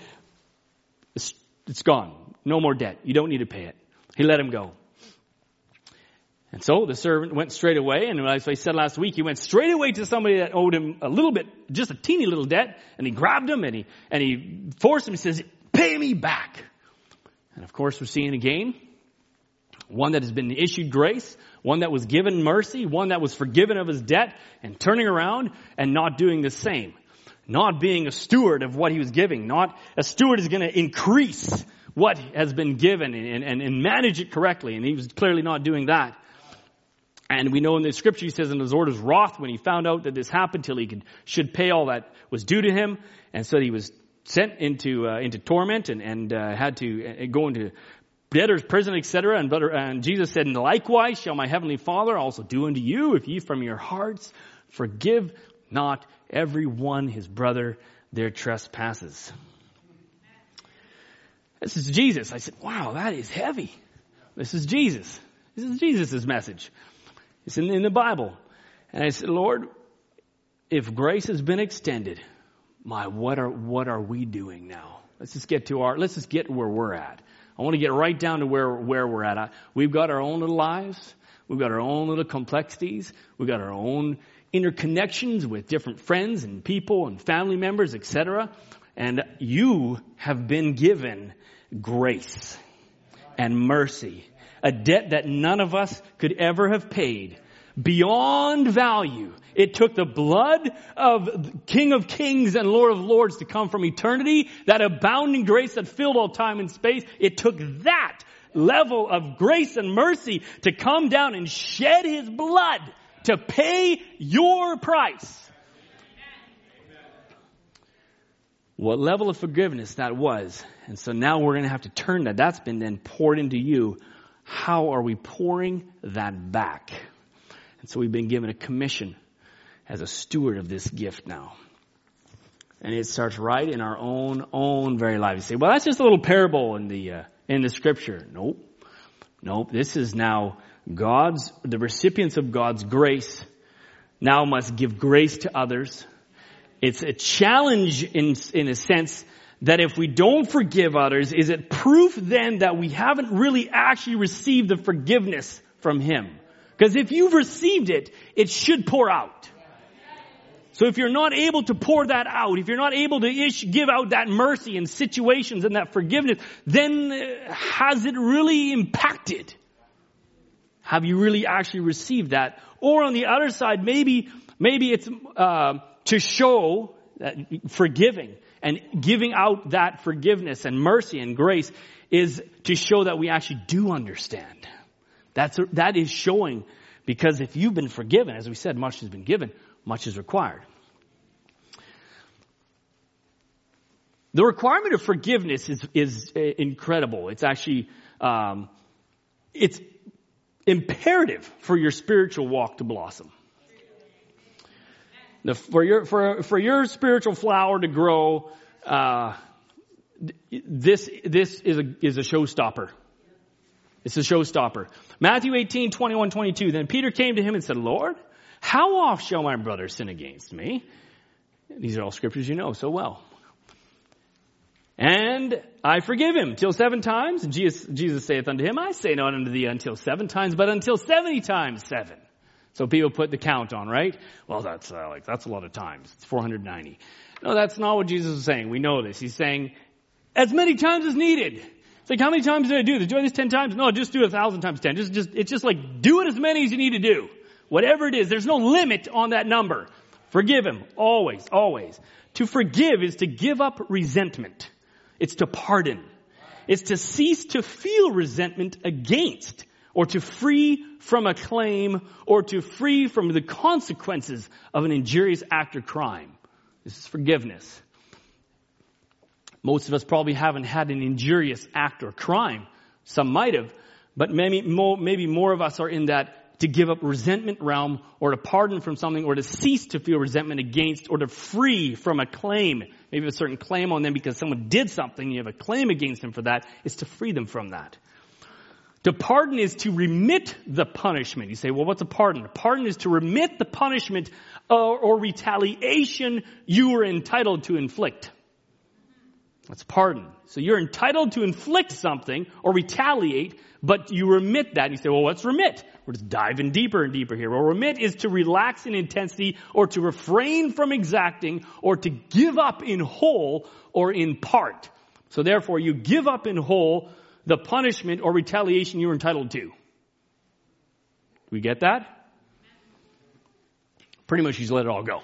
it's gone. No more debt. You don't need to pay it. He let him go. And so the servant went straight away, and as I said last week, he went straight away to somebody that owed him a little bit, just a teeny little debt, and he grabbed him and he, and he forced him, he says, pay me back. And of course we're seeing again, one that has been issued grace, one that was given mercy, one that was forgiven of his debt, and turning around and not doing the same not being a steward of what he was giving. Not a steward is going to increase what has been given and, and, and manage it correctly. And he was clearly not doing that. And we know in the scripture he says in his orders wrath when he found out that this happened till he could, should pay all that was due to him. And so he was sent into, uh, into torment and, and uh, had to uh, go into debtor's prison, etc. And, and Jesus said, and likewise shall my heavenly Father also do unto you if ye from your hearts forgive not every one his brother their trespasses. This is Jesus. I said, wow, that is heavy. This is Jesus. This is Jesus' message. It's in, in the Bible. And I said, Lord, if grace has been extended, my, what are, what are we doing now? Let's just get to our, let's just get where we're at. I want to get right down to where, where we're at. I, we've got our own little lives. We've got our own little complexities. We've got our own interconnections with different friends and people and family members, etc. And you have been given grace and mercy, a debt that none of us could ever have paid beyond value. It took the blood of King of Kings and Lord of Lords to come from eternity, that abounding grace that filled all time and space. It took that level of grace and mercy to come down and shed His blood to pay your price. What level of forgiveness that was. And so now we're going to have to turn that. That's been then poured into you. How are we pouring that back? And so we've been given a commission as a steward of this gift now. And it starts right in our own, own very life. You say, well, that's just a little parable in the, uh, in the scripture. Nope. Nope. This is now God's, the recipients of God's grace now must give grace to others. It's a challenge in, in a sense that if we don't forgive others, is it proof then that we haven't really actually received the forgiveness from Him? Because if you've received it, it should pour out. So if you're not able to pour that out, if you're not able to ish, give out that mercy in situations and that forgiveness, then uh, has it really impacted? Have you really actually received that? Or on the other side, maybe, maybe it's, uh, to show that forgiving and giving out that forgiveness and mercy and grace is to show that we actually do understand. That's, that is showing because if you've been forgiven, as we said, much has been given, much is required. The requirement of forgiveness is, is uh, incredible. It's actually, um, it's imperative for your spiritual walk to blossom. For your for for your spiritual flower to grow, uh, this, this is a, is a showstopper. It's a showstopper. Matthew 18, 21, 22. Then Peter came to him and said, Lord, how oft shall my brother sin against me? These are all scriptures you know so well. And I forgive him till seven times. And Jesus, Jesus saith unto him, I say not unto thee until seven times, but until seventy times seven. So people put the count on, right? Well, that's uh, like, that's a lot of times. It's 490. No, that's not what Jesus is saying. We know this. He's saying, as many times as needed. Like, how many times did I do this? Do I do this ten times? No, just do it a thousand times ten. Just, just, it's just like, do it as many as you need to do. Whatever it is, there's no limit on that number. Forgive him. Always, always. To forgive is to give up resentment. It's to pardon. It's to cease to feel resentment against or to free from a claim or to free from the consequences of an injurious act or crime. This is forgiveness. Most of us probably haven't had an injurious act or crime. Some might have, but maybe more, maybe more of us are in that to give up resentment realm or to pardon from something or to cease to feel resentment against or to free from a claim. Maybe a certain claim on them because someone did something, you have a claim against them for that, is to free them from that. To pardon is to remit the punishment. You say, well, what's a pardon? A pardon is to remit the punishment or, or retaliation you were entitled to inflict. That's pardon. So you're entitled to inflict something or retaliate, but you remit that. And you say, well, what's remit? We're just diving deeper and deeper here. Well, remit is to relax in intensity or to refrain from exacting or to give up in whole or in part. So therefore, you give up in whole the punishment or retaliation you're entitled to. We get that? Pretty much he's let it all go.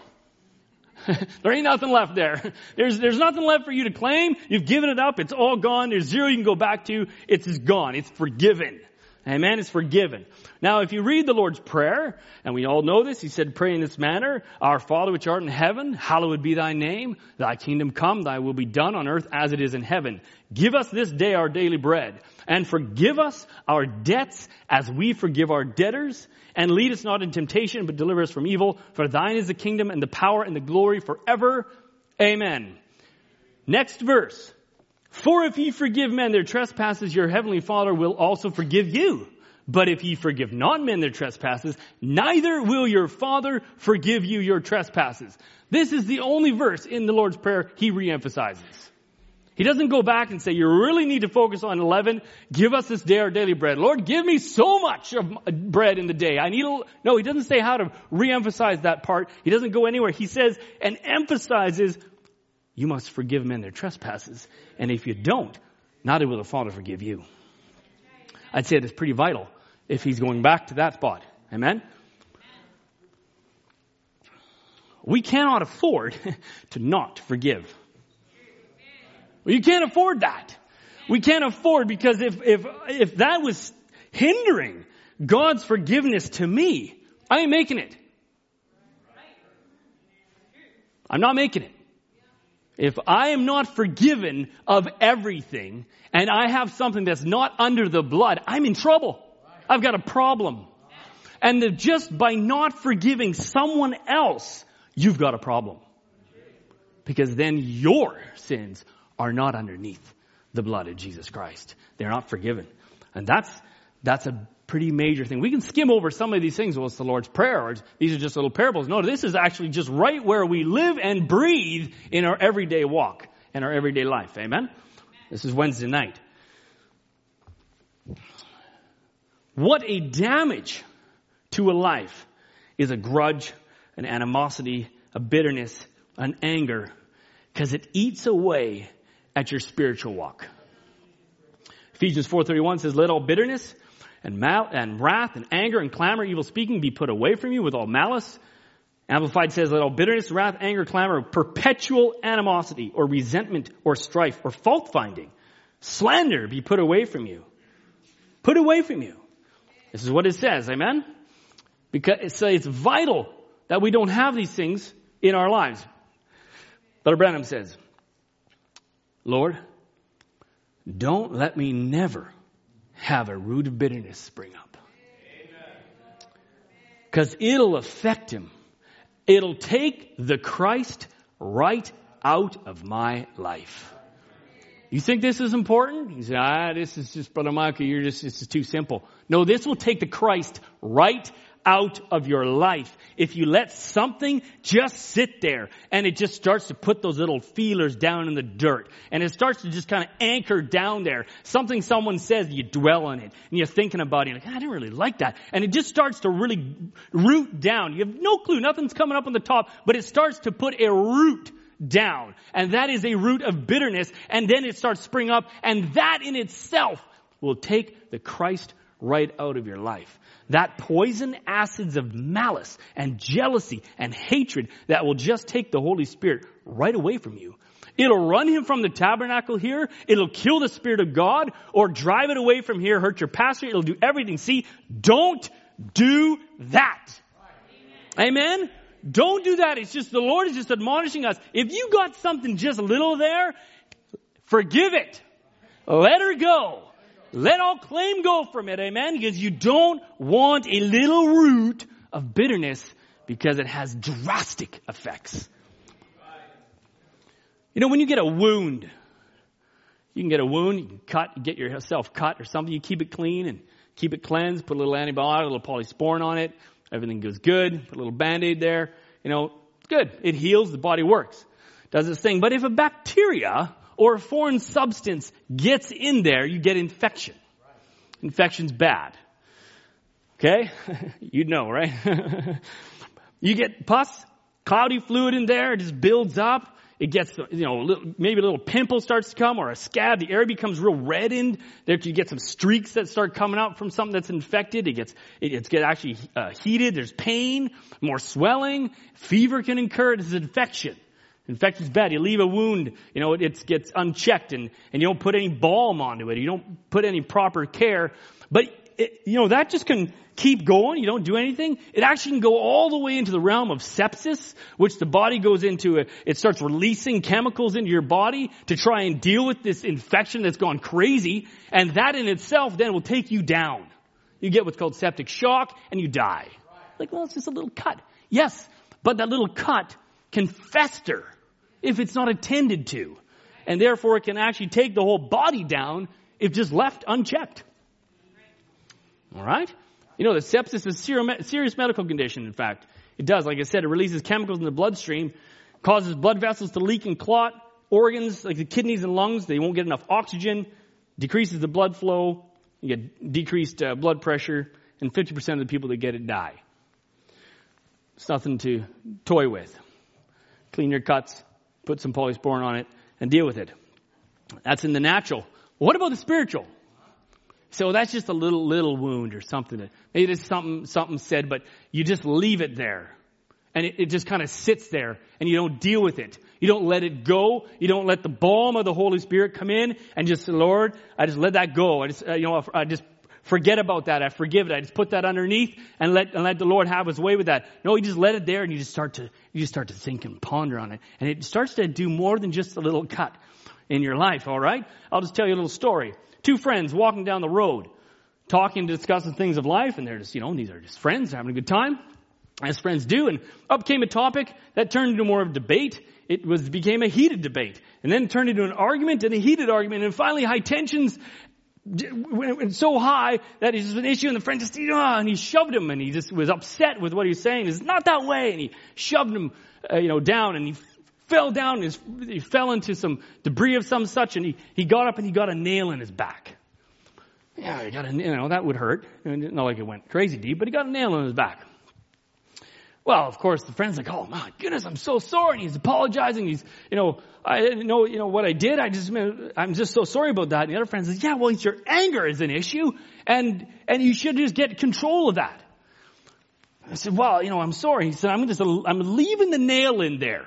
there ain't nothing left there. There's, there's nothing left for you to claim. You've given it up. It's all gone. There's zero you can go back to. It's gone. It's forgiven. Amen. It's forgiven. Now, if you read the Lord's Prayer, and we all know this, He said, pray in this manner, Our Father which art in heaven, hallowed be thy name, thy kingdom come, thy will be done on earth as it is in heaven. Give us this day our daily bread, and forgive us our debts as we forgive our debtors, and lead us not in temptation, but deliver us from evil, for thine is the kingdom and the power and the glory forever. Amen. Next verse. For if ye forgive men their trespasses, your heavenly Father will also forgive you. But if ye forgive not men their trespasses, neither will your Father forgive you your trespasses. This is the only verse in the Lord's Prayer he reemphasizes. He doesn't go back and say, you really need to focus on 11. Give us this day our daily bread. Lord, give me so much of bread in the day. I need a, no, he doesn't say how to reemphasize that part. He doesn't go anywhere. He says and emphasizes you must forgive men their trespasses. And if you don't, neither will the Father forgive you. I'd say that's pretty vital if he's going back to that spot. Amen? We cannot afford to not forgive. You can't afford that. We can't afford because if, if, if that was hindering God's forgiveness to me, I ain't making it. I'm not making it. If I am not forgiven of everything and I have something that's not under the blood, I'm in trouble. I've got a problem. And just by not forgiving someone else, you've got a problem. Because then your sins are not underneath the blood of Jesus Christ. They're not forgiven. And that's, that's a pretty major thing. We can skim over some of these things. Well, it's the Lord's Prayer, or these are just little parables. No, this is actually just right where we live and breathe in our everyday walk, in our everyday life. Amen? This is Wednesday night. What a damage to a life is a grudge, an animosity, a bitterness, an anger, because it eats away at your spiritual walk. Ephesians 4.31 says, let all bitterness, and, mal- and wrath and anger and clamor, evil speaking be put away from you with all malice. Amplified says, let all bitterness, wrath, anger, clamor, perpetual animosity or resentment or strife or fault finding, slander be put away from you. Put away from you. This is what it says, amen? Because it's, it's vital that we don't have these things in our lives. Brother Branham says, Lord, don't let me never have a root of bitterness spring up. Because it'll affect him. It'll take the Christ right out of my life. You think this is important? You say, ah, this is just, Brother Michael, you're just, this is too simple. No, this will take the Christ right out of your life. If you let something just sit there and it just starts to put those little feelers down in the dirt and it starts to just kind of anchor down there. Something someone says, you dwell on it and you're thinking about it. Like, ah, I didn't really like that. And it just starts to really root down. You have no clue. Nothing's coming up on the top, but it starts to put a root down. And that is a root of bitterness. And then it starts spring up and that in itself will take the Christ right out of your life. That poison acids of malice and jealousy and hatred that will just take the Holy Spirit right away from you. It'll run him from the tabernacle here. It'll kill the Spirit of God or drive it away from here, hurt your pastor. It'll do everything. See, don't do that. Amen? Don't do that. It's just the Lord is just admonishing us. If you got something just little there, forgive it. Let her go. Let all claim go from it, amen? Because you don't want a little root of bitterness because it has drastic effects. You know, when you get a wound, you can get a wound, you can cut, get yourself cut or something, you keep it clean and keep it cleansed, put a little antibiotic, a little polysporin on it, everything goes good, put a little band-aid there, you know, good. It heals, the body works. Does its thing. But if a bacteria or a foreign substance gets in there, you get infection. Infection's bad. Okay? You'd know, right? you get pus, cloudy fluid in there, it just builds up. It gets, you know, maybe a little pimple starts to come or a scab. The area becomes real reddened. There you get some streaks that start coming out from something that's infected. It gets, it gets get actually uh, heated. There's pain, more swelling. Fever can occur. It's is infection. Infection's bad. You leave a wound, you know, it gets unchecked and, and you don't put any balm onto it. You don't put any proper care. But, it, you know, that just can keep going. You don't do anything. It actually can go all the way into the realm of sepsis, which the body goes into. It starts releasing chemicals into your body to try and deal with this infection that's gone crazy. And that in itself then will take you down. You get what's called septic shock and you die. Like, well, it's just a little cut. Yes, but that little cut can fester if it's not attended to. And therefore it can actually take the whole body down if just left unchecked. Alright? You know that sepsis is a serious medical condition, in fact. It does. Like I said, it releases chemicals in the bloodstream, causes blood vessels to leak and clot, organs like the kidneys and lungs, they won't get enough oxygen, decreases the blood flow, you get decreased uh, blood pressure, and 50% of the people that get it die. It's nothing to toy with. Clean your cuts, put some polysporin on it, and deal with it. That's in the natural. What about the spiritual? So that's just a little, little wound or something. Maybe it's something, something said, but you just leave it there. And it, it just kind of sits there and you don't deal with it. You don't let it go. You don't let the balm of the Holy Spirit come in and just, say, Lord, I just let that go. I just, uh, you know, I just forget about that. I forgive it. I just put that underneath and let, and let the Lord have his way with that. No, you just let it there and you just start to, you just start to think and ponder on it. And it starts to do more than just a little cut in your life, alright? I'll just tell you a little story. Two friends walking down the road, talking, discussing things of life, and they're just, you know, these are just friends having a good time, as friends do, and up came a topic that turned into more of a debate. It was, became a heated debate, and then turned into an argument and a heated argument, and finally high tensions so high that it's an issue and the friend just, ah, and he shoved him and he just was upset with what he was saying. It's not that way. And he shoved him, uh, you know, down and he fell down and he fell into some debris of some such and he, he got up and he got a nail in his back. Yeah, he got a, you know, that would hurt. Not like it went crazy deep, but he got a nail in his back. Well, of course, the friend's like, oh my goodness, I'm so sorry. And he's apologizing. He's, you know, I didn't know, you know, what I did. I just, I'm just so sorry about that. And the other friend says, yeah, well, it's your anger is an issue and, and you should just get control of that. I said, well, you know, I'm sorry. He said, I'm just, I'm leaving the nail in there.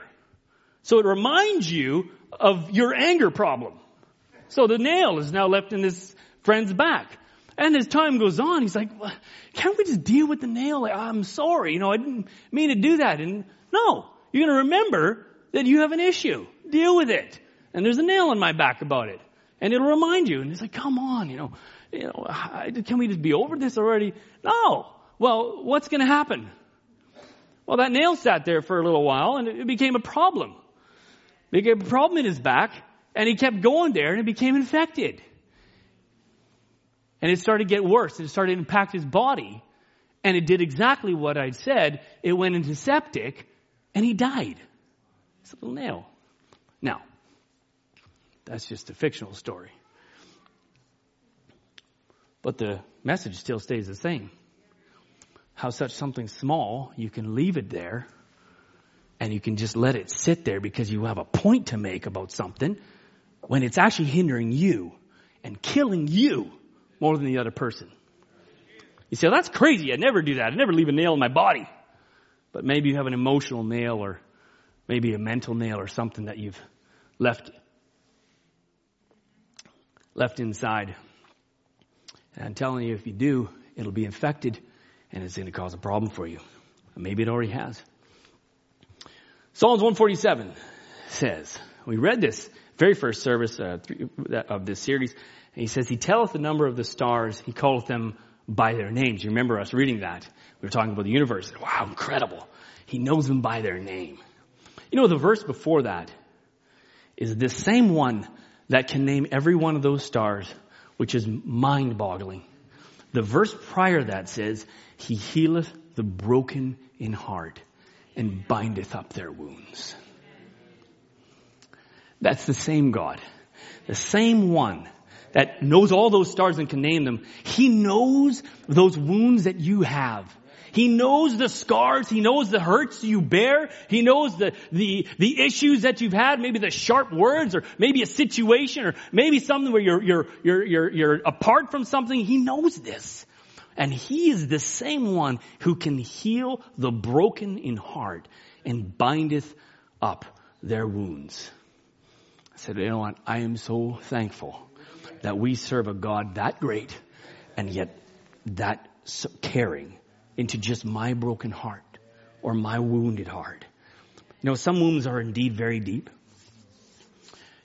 So it reminds you of your anger problem. So the nail is now left in this friend's back. And as time goes on, he's like, well, can't we just deal with the nail? Like, I'm sorry, you know, I didn't mean to do that. And no, you're going to remember that you have an issue. Deal with it. And there's a nail in my back about it. And it'll remind you. And he's like, come on, you know, you know, can we just be over this already? No. Well, what's going to happen? Well, that nail sat there for a little while and it became a problem. It became a problem in his back. And he kept going there and it became infected. And it started to get worse. It started to impact his body. And it did exactly what I'd said. It went into septic and he died. It's a little nail. Now, that's just a fictional story. But the message still stays the same. How such something small, you can leave it there and you can just let it sit there because you have a point to make about something when it's actually hindering you and killing you more than the other person. You say, well, that's crazy. I never do that. I never leave a nail in my body. But maybe you have an emotional nail or maybe a mental nail or something that you've left, left inside. And I'm telling you, if you do, it'll be infected and it's going to cause a problem for you. Maybe it already has. Psalms 147 says, we read this very first service uh, of this series, and he says, He telleth the number of the stars, He calleth them by their names. You remember us reading that? We were talking about the universe. Wow, incredible. He knows them by their name. You know, the verse before that is the same one that can name every one of those stars, which is mind boggling. The verse prior that says, He healeth the broken in heart and bindeth up their wounds. That's the same God. The same one that knows all those stars and can name them. He knows those wounds that you have. He knows the scars. He knows the hurts you bear. He knows the, the, the issues that you've had, maybe the sharp words or maybe a situation or maybe something where you're, you're, you're, you're, you're apart from something. He knows this. And he is the same one who can heal the broken in heart and bindeth up their wounds. I said, you know what? I am so thankful that we serve a God that great and yet that caring into just my broken heart or my wounded heart. You know, some wounds are indeed very deep.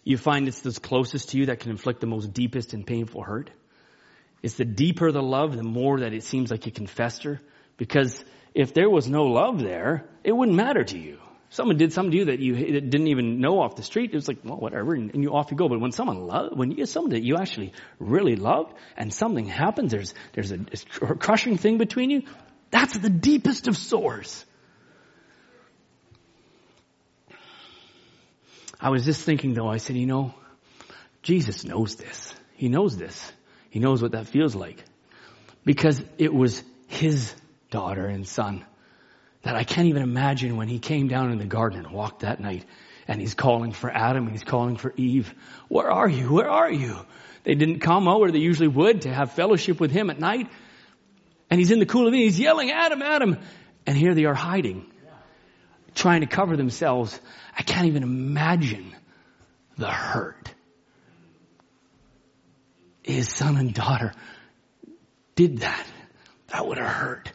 You find it's the closest to you that can inflict the most deepest and painful hurt. It's the deeper the love, the more that it seems like you can fester. Because if there was no love there, it wouldn't matter to you someone did something to you that you didn't even know off the street, it was like, well, whatever, and, you off you go. But when someone love, when you get someone that you actually really loved, and something happens, there's there's a, a crushing thing between you. That's the deepest of sores. I was just thinking though, I said, you know, Jesus knows this. He knows this. He knows what that feels like. Because it was his daughter and son that I can't even imagine when he came down in the garden and walked that night and he's calling for Adam and he's calling for Eve. Where are you? Where are you? They didn't come where they usually would to have fellowship with him at night. And he's in the cool of the He's yelling, Adam, Adam. And here they are hiding, trying to cover themselves. I can't even imagine the hurt. His son and daughter did that. That would have hurt.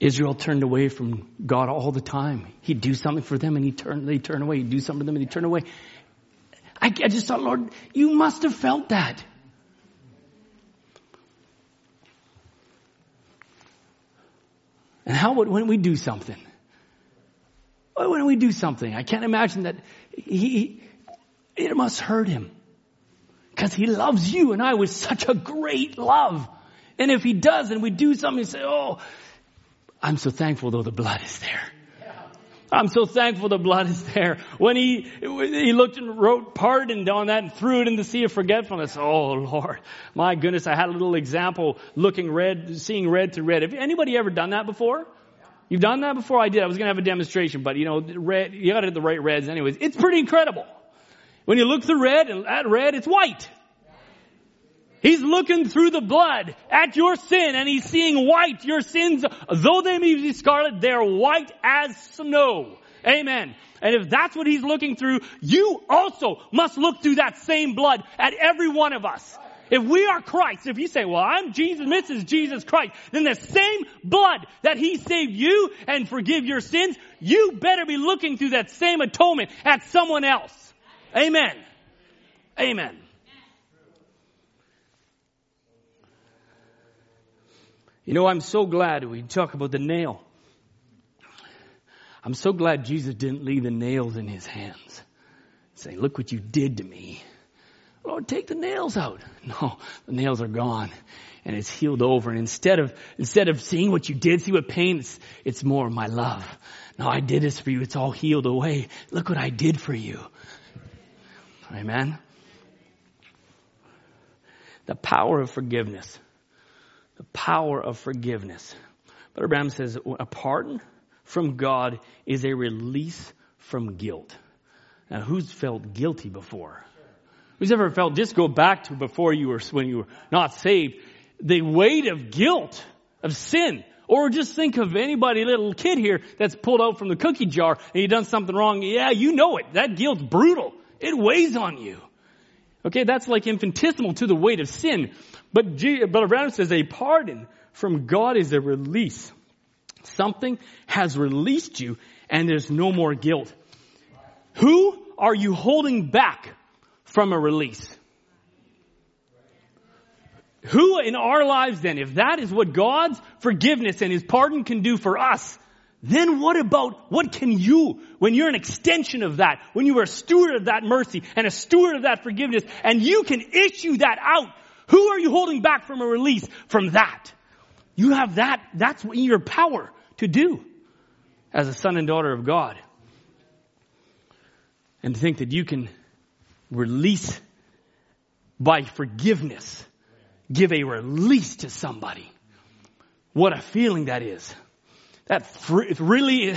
Israel turned away from God all the time. He'd do something for them and he'd turn, they'd turn away. He'd do something for them and he'd turn away. I, I just thought, Lord, you must have felt that. And how would, when we do something? Why wouldn't we do something, I can't imagine that he, it must hurt him. Because he loves you and I with such a great love. And if he does and we do something, say, oh, I'm so thankful though the blood is there. I'm so thankful the blood is there. When he, he looked and wrote pardon on that and threw it in the sea of forgetfulness. Oh Lord, my goodness, I had a little example looking red, seeing red to red. Have anybody ever done that before? You've done that before? I did. I was going to have a demonstration, but you know, red, you got to hit the right reds anyways. It's pretty incredible. When you look through red and at red, it's white. He's looking through the blood at your sin and he's seeing white. Your sins, though they may be scarlet, they're white as snow. Amen. And if that's what he's looking through, you also must look through that same blood at every one of us. If we are Christ, if you say, well, I'm Jesus, Mrs. Jesus Christ, then the same blood that he saved you and forgive your sins, you better be looking through that same atonement at someone else. Amen. Amen. You know, I'm so glad we talk about the nail. I'm so glad Jesus didn't leave the nails in his hands. Say, look what you did to me. Lord, take the nails out. No, the nails are gone and it's healed over. And instead of, instead of seeing what you did, see what pain, it's, it's more my love. No, I did this for you. It's all healed away. Look what I did for you. Amen. The power of forgiveness. The power of forgiveness. Brother Branham says a pardon from God is a release from guilt. Now, who's felt guilty before? Who's ever felt, just go back to before you were, when you were not saved, the weight of guilt, of sin. Or just think of anybody, little kid here that's pulled out from the cookie jar and you done something wrong. Yeah, you know it. That guilt's brutal. It weighs on you. Okay, that's like infinitesimal to the weight of sin. But, G, Brother Branham says a pardon from God is a release. Something has released you and there's no more guilt. Who are you holding back from a release? Who in our lives then, if that is what God's forgiveness and His pardon can do for us, then what about, what can you, when you're an extension of that, when you are a steward of that mercy and a steward of that forgiveness, and you can issue that out, who are you holding back from a release from that? You have that, that's in your power to do as a son and daughter of God. And to think that you can release by forgiveness give a release to somebody. What a feeling that is. That free, really,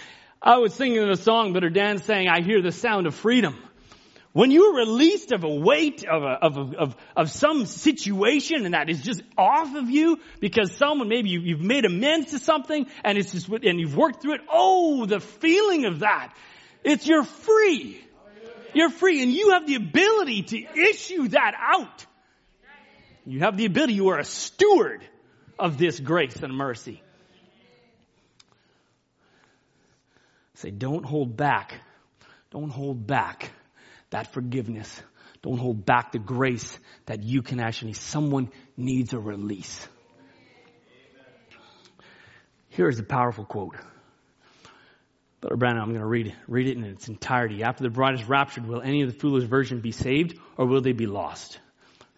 I was singing a song, but her Dan saying, I hear the sound of freedom. When you're released of a weight of, a, of, of, of some situation and that is just off of you because someone, maybe you, you've made amends to something and it's just, and you've worked through it. Oh, the feeling of that. It's you're free. You're free and you have the ability to issue that out. You have the ability, you are a steward of this grace and mercy. Say, don't hold back. Don't hold back that forgiveness. Don't hold back the grace that you can actually, someone needs a release. Here's a powerful quote. Brother Branham, I'm going to read it, read it in its entirety. After the bride is raptured, will any of the foolish virgin be saved or will they be lost?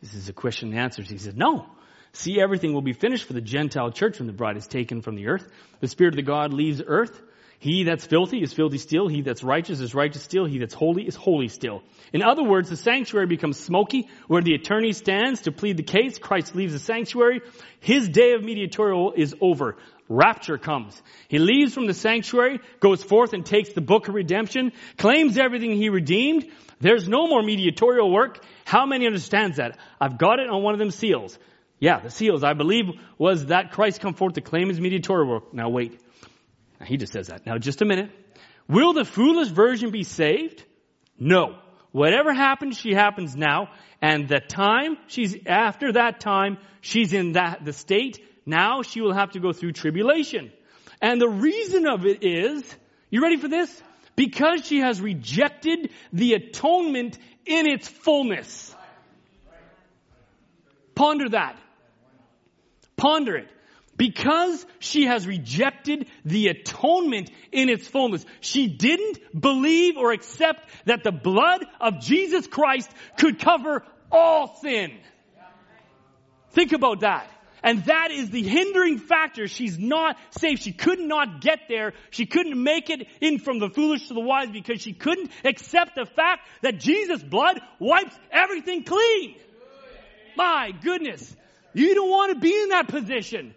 This is a question and answers. He said, no. See, everything will be finished for the Gentile church when the bride is taken from the earth. The Spirit of the God leaves earth. He that's filthy is filthy still. He that's righteous is righteous still. He that's holy is holy still. In other words, the sanctuary becomes smoky where the attorney stands to plead the case. Christ leaves the sanctuary. His day of mediatorial is over. Rapture comes. He leaves from the sanctuary, goes forth and takes the book of redemption, claims everything he redeemed. There's no more mediatorial work. How many understands that? I've got it on one of them seals. Yeah, the seals, I believe, was that Christ come forth to claim his mediatorial work. Now wait. He just says that. Now just a minute. Will the foolish virgin be saved? No. Whatever happens, she happens now. And the time she's after that time, she's in that, the state now she will have to go through tribulation. And the reason of it is, you ready for this? Because she has rejected the atonement in its fullness. Ponder that. Ponder it. Because she has rejected the atonement in its fullness. She didn't believe or accept that the blood of Jesus Christ could cover all sin. Think about that. And that is the hindering factor. She's not safe. She could not get there. She couldn't make it in from the foolish to the wise because she couldn't accept the fact that Jesus' blood wipes everything clean. My goodness. You don't want to be in that position.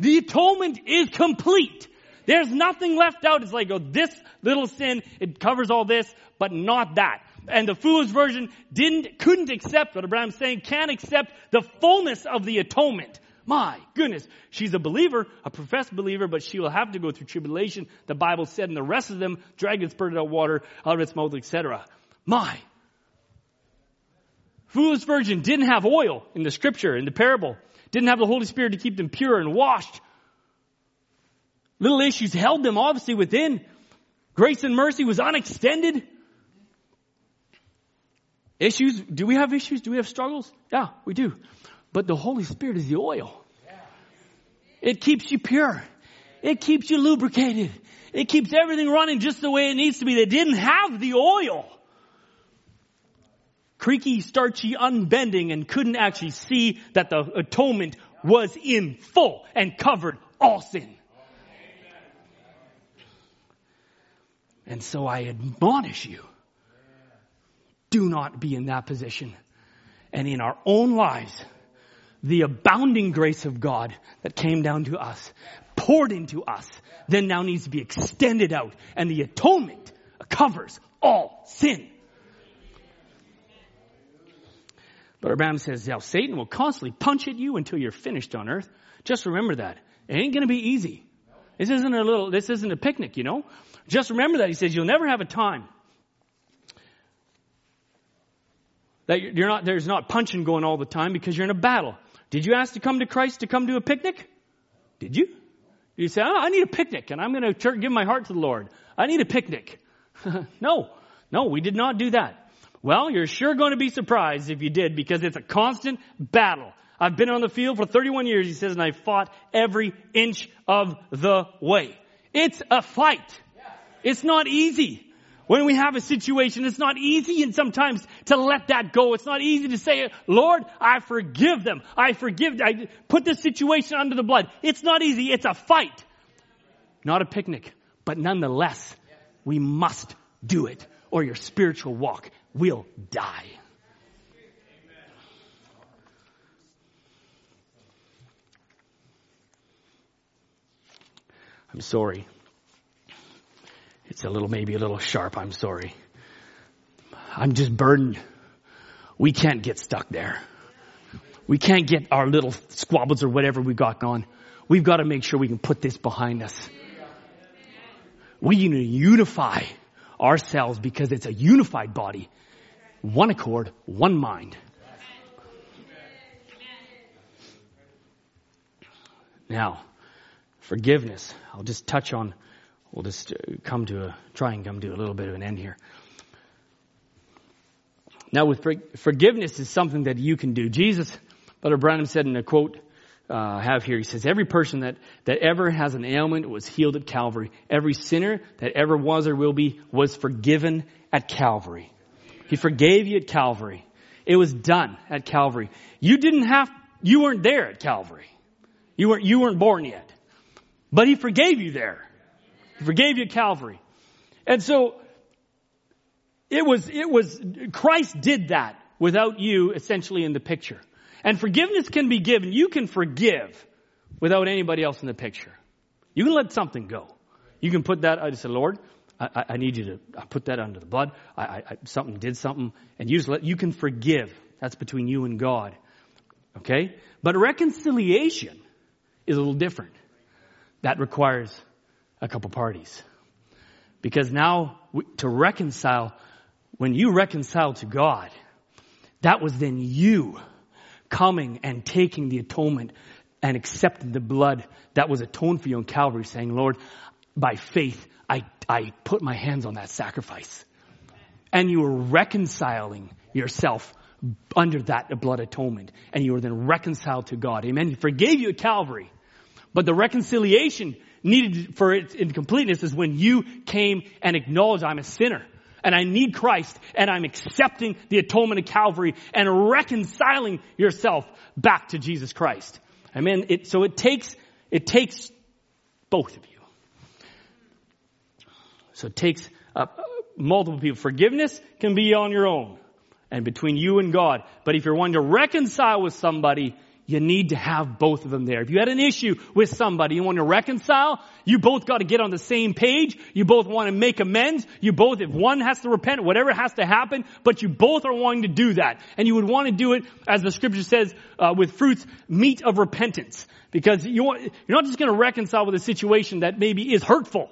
The atonement is complete. There's nothing left out. It's like, oh, this little sin, it covers all this, but not that. And the foolish version didn't, couldn't accept what Abraham's saying, can't accept the fullness of the atonement. My goodness. She's a believer, a professed believer, but she will have to go through tribulation. The Bible said, and the rest of them, dragons spurted out water out of its mouth, etc. My. Foolish virgin didn't have oil in the scripture, in the parable. Didn't have the Holy Spirit to keep them pure and washed. Little issues held them obviously within. Grace and mercy was unextended. Issues, do we have issues? Do we have struggles? Yeah, we do. But the Holy Spirit is the oil. It keeps you pure. It keeps you lubricated. It keeps everything running just the way it needs to be. They didn't have the oil. Creaky, starchy, unbending, and couldn't actually see that the atonement was in full and covered all sin. And so I admonish you, do not be in that position. And in our own lives, the abounding grace of God that came down to us, poured into us, then now needs to be extended out. And the atonement covers all sin. Brother Branham says, now Satan will constantly punch at you until you're finished on earth. Just remember that. It ain't gonna be easy. This isn't a little, this isn't a picnic, you know? Just remember that. He says, you'll never have a time. That you're not, there's not punching going all the time because you're in a battle. Did you ask to come to Christ to come to a picnic? Did you? You say, oh, I need a picnic and I'm going to give my heart to the Lord. I need a picnic. no, no, we did not do that. Well, you're sure going to be surprised if you did because it's a constant battle. I've been on the field for 31 years, he says, and I fought every inch of the way. It's a fight. It's not easy. When we have a situation, it's not easy and sometimes to let that go. It's not easy to say, Lord, I forgive them. I forgive, I put this situation under the blood. It's not easy. It's a fight. Not a picnic. But nonetheless, we must do it or your spiritual walk will die. I'm sorry. It's a little, maybe a little sharp. I'm sorry. I'm just burdened. We can't get stuck there. We can't get our little squabbles or whatever we got going. We've got to make sure we can put this behind us. We need to unify ourselves because it's a unified body. One accord, one mind. Now, forgiveness. I'll just touch on, we'll just uh, come to a, try and come to a little bit of an end here. Now with forgiveness is something that you can do. Jesus, Brother Branham said in a quote, uh, have here. He says, every person that, that ever has an ailment was healed at Calvary. Every sinner that ever was or will be was forgiven at Calvary. He forgave you at Calvary. It was done at Calvary. You didn't have, you weren't there at Calvary. You weren't, you weren't born yet. But He forgave you there. He forgave you at Calvary. And so, it was, it was, Christ did that without you essentially in the picture. And forgiveness can be given. You can forgive without anybody else in the picture. You can let something go. You can put that, I just said, Lord, I, I, need you to I put that under the blood. I, I, something did something, and you just let, you can forgive. That's between you and God. Okay? But reconciliation is a little different. That requires a couple parties. Because now, to reconcile, when you reconcile to God, that was then you coming and taking the atonement and accepting the blood that was atoned for you on Calvary, saying, Lord, by faith, I, I put my hands on that sacrifice. And you were reconciling yourself under that blood atonement. And you were then reconciled to God. Amen. He forgave you at Calvary. But the reconciliation needed for its completeness is when you came and acknowledged I'm a sinner and I need Christ and I'm accepting the atonement of Calvary and reconciling yourself back to Jesus Christ. Amen. It, so it takes, it takes both of you. So it takes uh, multiple people. Forgiveness can be on your own and between you and God. But if you're wanting to reconcile with somebody, you need to have both of them there. If you had an issue with somebody, you want to reconcile, you both got to get on the same page. You both want to make amends. You both, if one has to repent, whatever has to happen, but you both are wanting to do that. And you would want to do it, as the scripture says, uh, with fruits, meat of repentance. Because you want, you're not just going to reconcile with a situation that maybe is hurtful.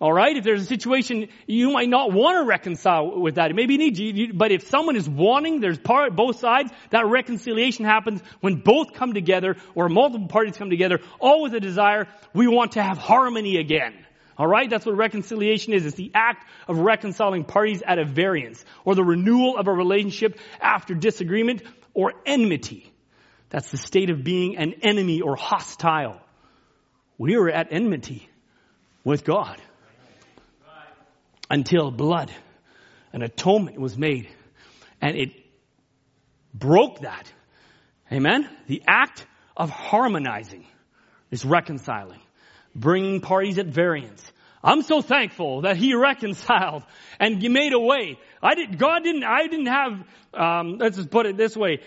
All right, if there's a situation you might not want to reconcile with that, maybe you need you, but if someone is wanting, there's part both sides. That reconciliation happens when both come together or multiple parties come together, all with a desire. We want to have harmony again. All right, that's what reconciliation is. It's the act of reconciling parties at a variance, or the renewal of a relationship after disagreement or enmity. That's the state of being an enemy or hostile. We are at enmity with God until blood, an atonement was made. And it broke that. Amen? The act of harmonizing is reconciling, bringing parties at variance. I'm so thankful that he reconciled and made a way. I didn't. God didn't, I didn't have, um, let's just put it this way.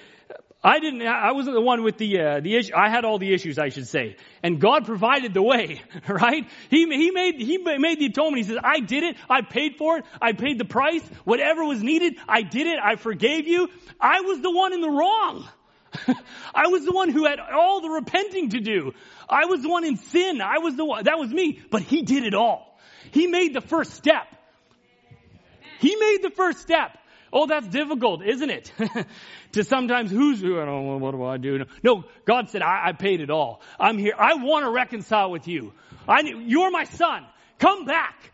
I didn't, I wasn't the one with the, uh, the issue. I had all the issues, I should say. And God provided the way, right? He, he made, he made the atonement. He says, I did it. I paid for it. I paid the price. Whatever was needed, I did it. I forgave you. I was the one in the wrong. I was the one who had all the repenting to do. I was the one in sin. I was the one, that was me. But he did it all. He made the first step. He made the first step. Oh, that's difficult, isn't it? to sometimes who's, who? I don't know, what do I do? No, God said, I, I paid it all. I'm here. I want to reconcile with you. I, you're my son. Come back.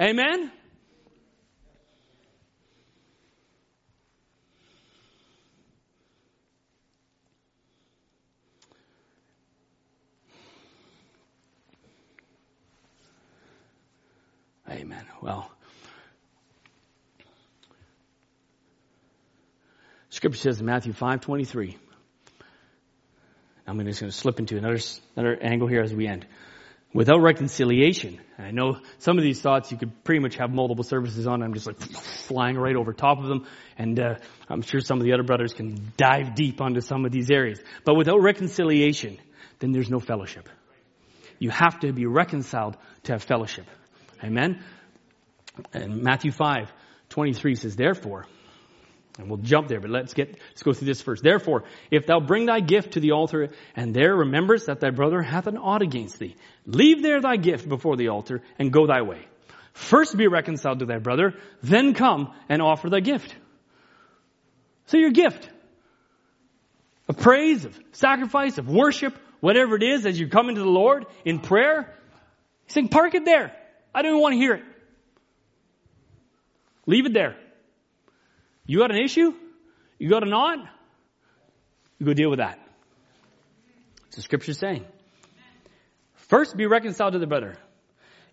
Amen? Amen. Well, Scripture says in Matthew 5:23. I'm just going to slip into another another angle here as we end. Without reconciliation, and I know some of these thoughts you could pretty much have multiple services on. I'm just like flying right over top of them, and uh, I'm sure some of the other brothers can dive deep onto some of these areas. But without reconciliation, then there's no fellowship. You have to be reconciled to have fellowship. Amen. And Matthew 5, 23 says, therefore, and we'll jump there, but let's get, let's go through this first. Therefore, if thou bring thy gift to the altar, and there rememberest that thy brother hath an ought against thee, leave there thy gift before the altar, and go thy way. First be reconciled to thy brother, then come and offer thy gift. So your gift of praise, of sacrifice, of worship, whatever it is, as you come into the Lord in prayer, he's saying, park it there. I don't even want to hear it. Leave it there. You got an issue? You got a knot? You go deal with that. It's the scripture saying. First be reconciled to the brother.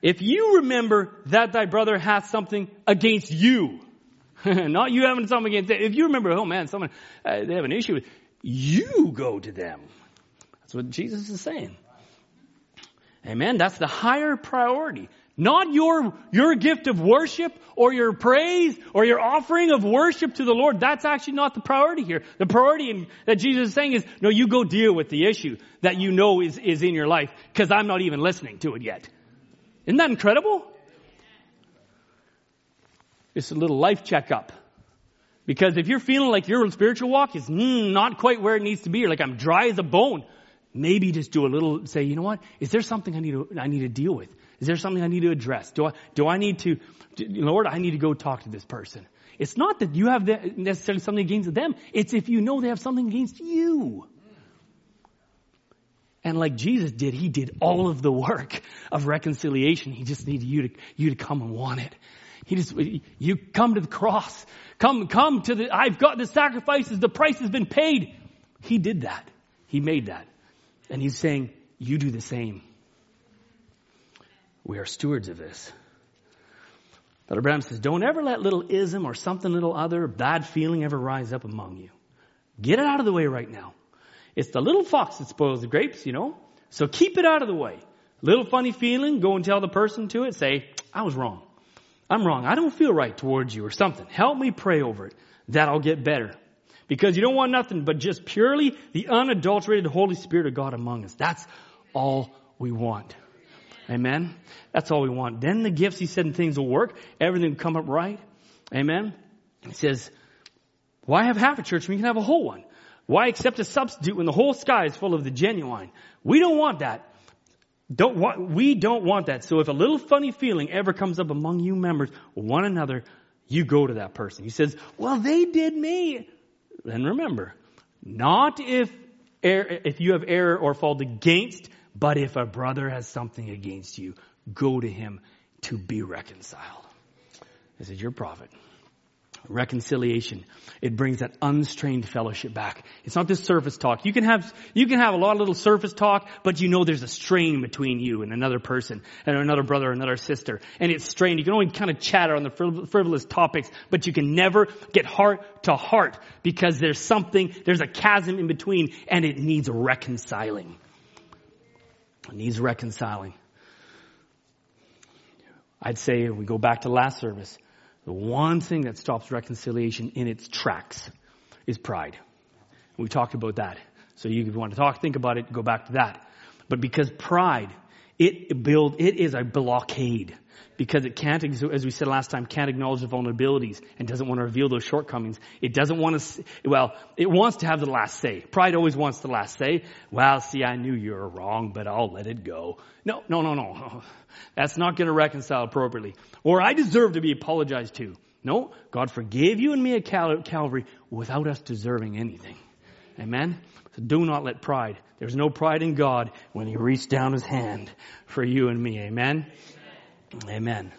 If you remember that thy brother hath something against you, not you having something against them. If you remember, oh man, someone, uh, they have an issue with, you go to them. That's what Jesus is saying. Amen. That's the higher priority. Not your, your gift of worship or your praise or your offering of worship to the Lord. That's actually not the priority here. The priority in, that Jesus is saying is, no, you go deal with the issue that you know is, is in your life because I'm not even listening to it yet. Isn't that incredible? It's a little life checkup. Because if you're feeling like your spiritual walk is mm, not quite where it needs to be, or like I'm dry as a bone, maybe just do a little, say, you know what? Is there something I need to, I need to deal with? Is there something I need to address? Do I, do I need to, Lord, I need to go talk to this person. It's not that you have necessarily something against them. It's if you know they have something against you. And like Jesus did, He did all of the work of reconciliation. He just needed you to, you to come and want it. He just, you come to the cross. Come, come to the, I've got the sacrifices. The price has been paid. He did that. He made that. And He's saying, you do the same. We are stewards of this. Brother Branham says, don't ever let little ism or something little other bad feeling ever rise up among you. Get it out of the way right now. It's the little fox that spoils the grapes, you know. So keep it out of the way. Little funny feeling, go and tell the person to it, say, I was wrong. I'm wrong. I don't feel right towards you or something. Help me pray over it. That'll get better. Because you don't want nothing but just purely the unadulterated Holy Spirit of God among us. That's all we want. Amen. That's all we want. Then the gifts, he said, and things will work. Everything will come up right. Amen. He says, why have half a church when you can have a whole one? Why accept a substitute when the whole sky is full of the genuine? We don't want that. Don't want, we don't want that. So if a little funny feeling ever comes up among you members, one another, you go to that person. He says, well, they did me. Then remember, not if, er, if you have error or fault against but if a brother has something against you, go to him to be reconciled. This is your prophet. Reconciliation. It brings that unstrained fellowship back. It's not this surface talk. You can have, you can have a lot of little surface talk, but you know there's a strain between you and another person, and another brother, another sister. And it's strained. You can only kind of chatter on the frivolous topics, but you can never get heart to heart because there's something, there's a chasm in between, and it needs reconciling. Needs reconciling. I'd say if we go back to last service. The one thing that stops reconciliation in its tracks is pride. We talked about that. So you want to talk, think about it, go back to that. But because pride, it build, it is a blockade. Because it can't, as we said last time, can't acknowledge the vulnerabilities and doesn't want to reveal those shortcomings. It doesn't want to, well, it wants to have the last say. Pride always wants the last say. Well, see, I knew you were wrong, but I'll let it go. No, no, no, no. That's not going to reconcile appropriately. Or I deserve to be apologized to. No, God forgave you and me at Calvary without us deserving anything. Amen? So do not let pride. There's no pride in God when He reached down His hand for you and me. Amen? Amen.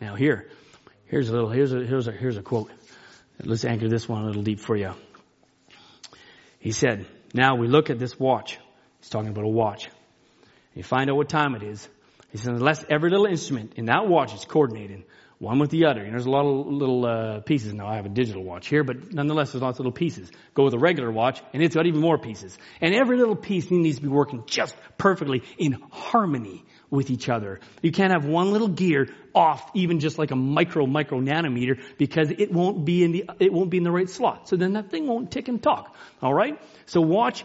Now here, here's a little, here's a, here's a, here's a quote. Let's anchor this one a little deep for you. He said, now we look at this watch. He's talking about a watch. You find out what time it is. He says, unless every little instrument in that watch is coordinated, one with the other. And there's a lot of little uh, pieces. Now I have a digital watch here, but nonetheless, there's lots of little pieces. Go with a regular watch, and it's got even more pieces. And every little piece needs to be working just perfectly in harmony with each other. You can't have one little gear off, even just like a micro micro nanometer, because it won't be in the it won't be in the right slot. So then that thing won't tick and talk. All right. So watch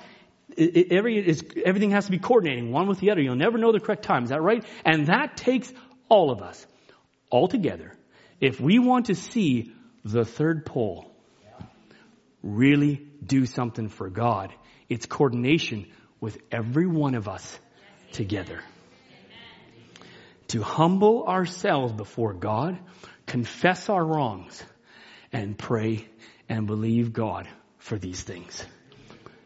it, it, every, everything has to be coordinating one with the other. You'll never know the correct time. Is that right? And that takes all of us all together. If we want to see the third pull really do something for God, it's coordination with every one of us together. To humble ourselves before God, confess our wrongs, and pray and believe God for these things.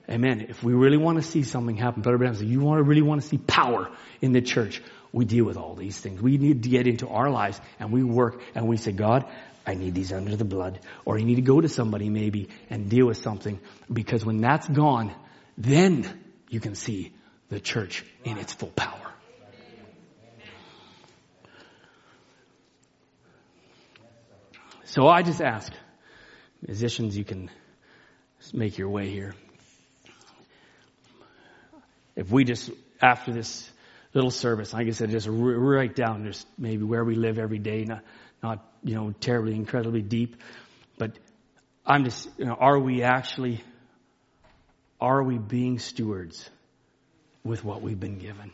Amen. If we really want to see something happen, Brother Branham said, you want to really want to see power in the church, we deal with all these things. We need to get into our lives and we work and we say, God, I need these under the blood. Or you need to go to somebody maybe and deal with something because when that's gone, then you can see the church in its full power. So I just ask, musicians, you can make your way here. If we just, after this little service, like I said, just write down just maybe where we live every day, not, not, you know, terribly, incredibly deep, but I'm just, you know, are we actually, are we being stewards with what we've been given?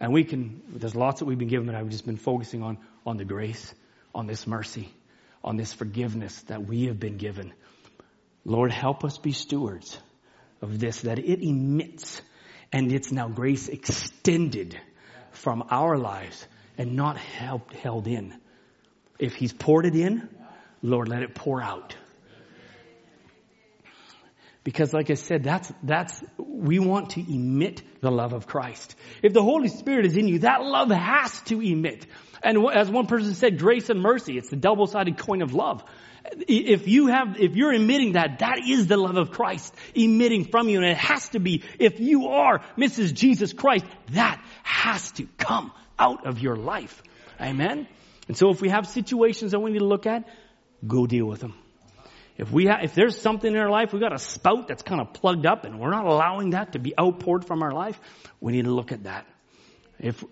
And we can, there's lots that we've been given, but I've just been focusing on, on the grace, on this mercy, on this forgiveness that we have been given. Lord, help us be stewards of this, that it emits and it's now grace extended from our lives and not held, held in. If He's poured it in, Lord, let it pour out. Because like I said, that's, that's, we want to emit the love of Christ. If the Holy Spirit is in you, that love has to emit. And as one person said, grace and mercy, it's the double-sided coin of love. If you have, if you're emitting that, that is the love of Christ emitting from you. And it has to be, if you are Mrs. Jesus Christ, that has to come out of your life. Amen? And so if we have situations that we need to look at, go deal with them. If we if there's something in our life, we've got a spout that's kind of plugged up and we're not allowing that to be outpoured from our life, we need to look at that. If,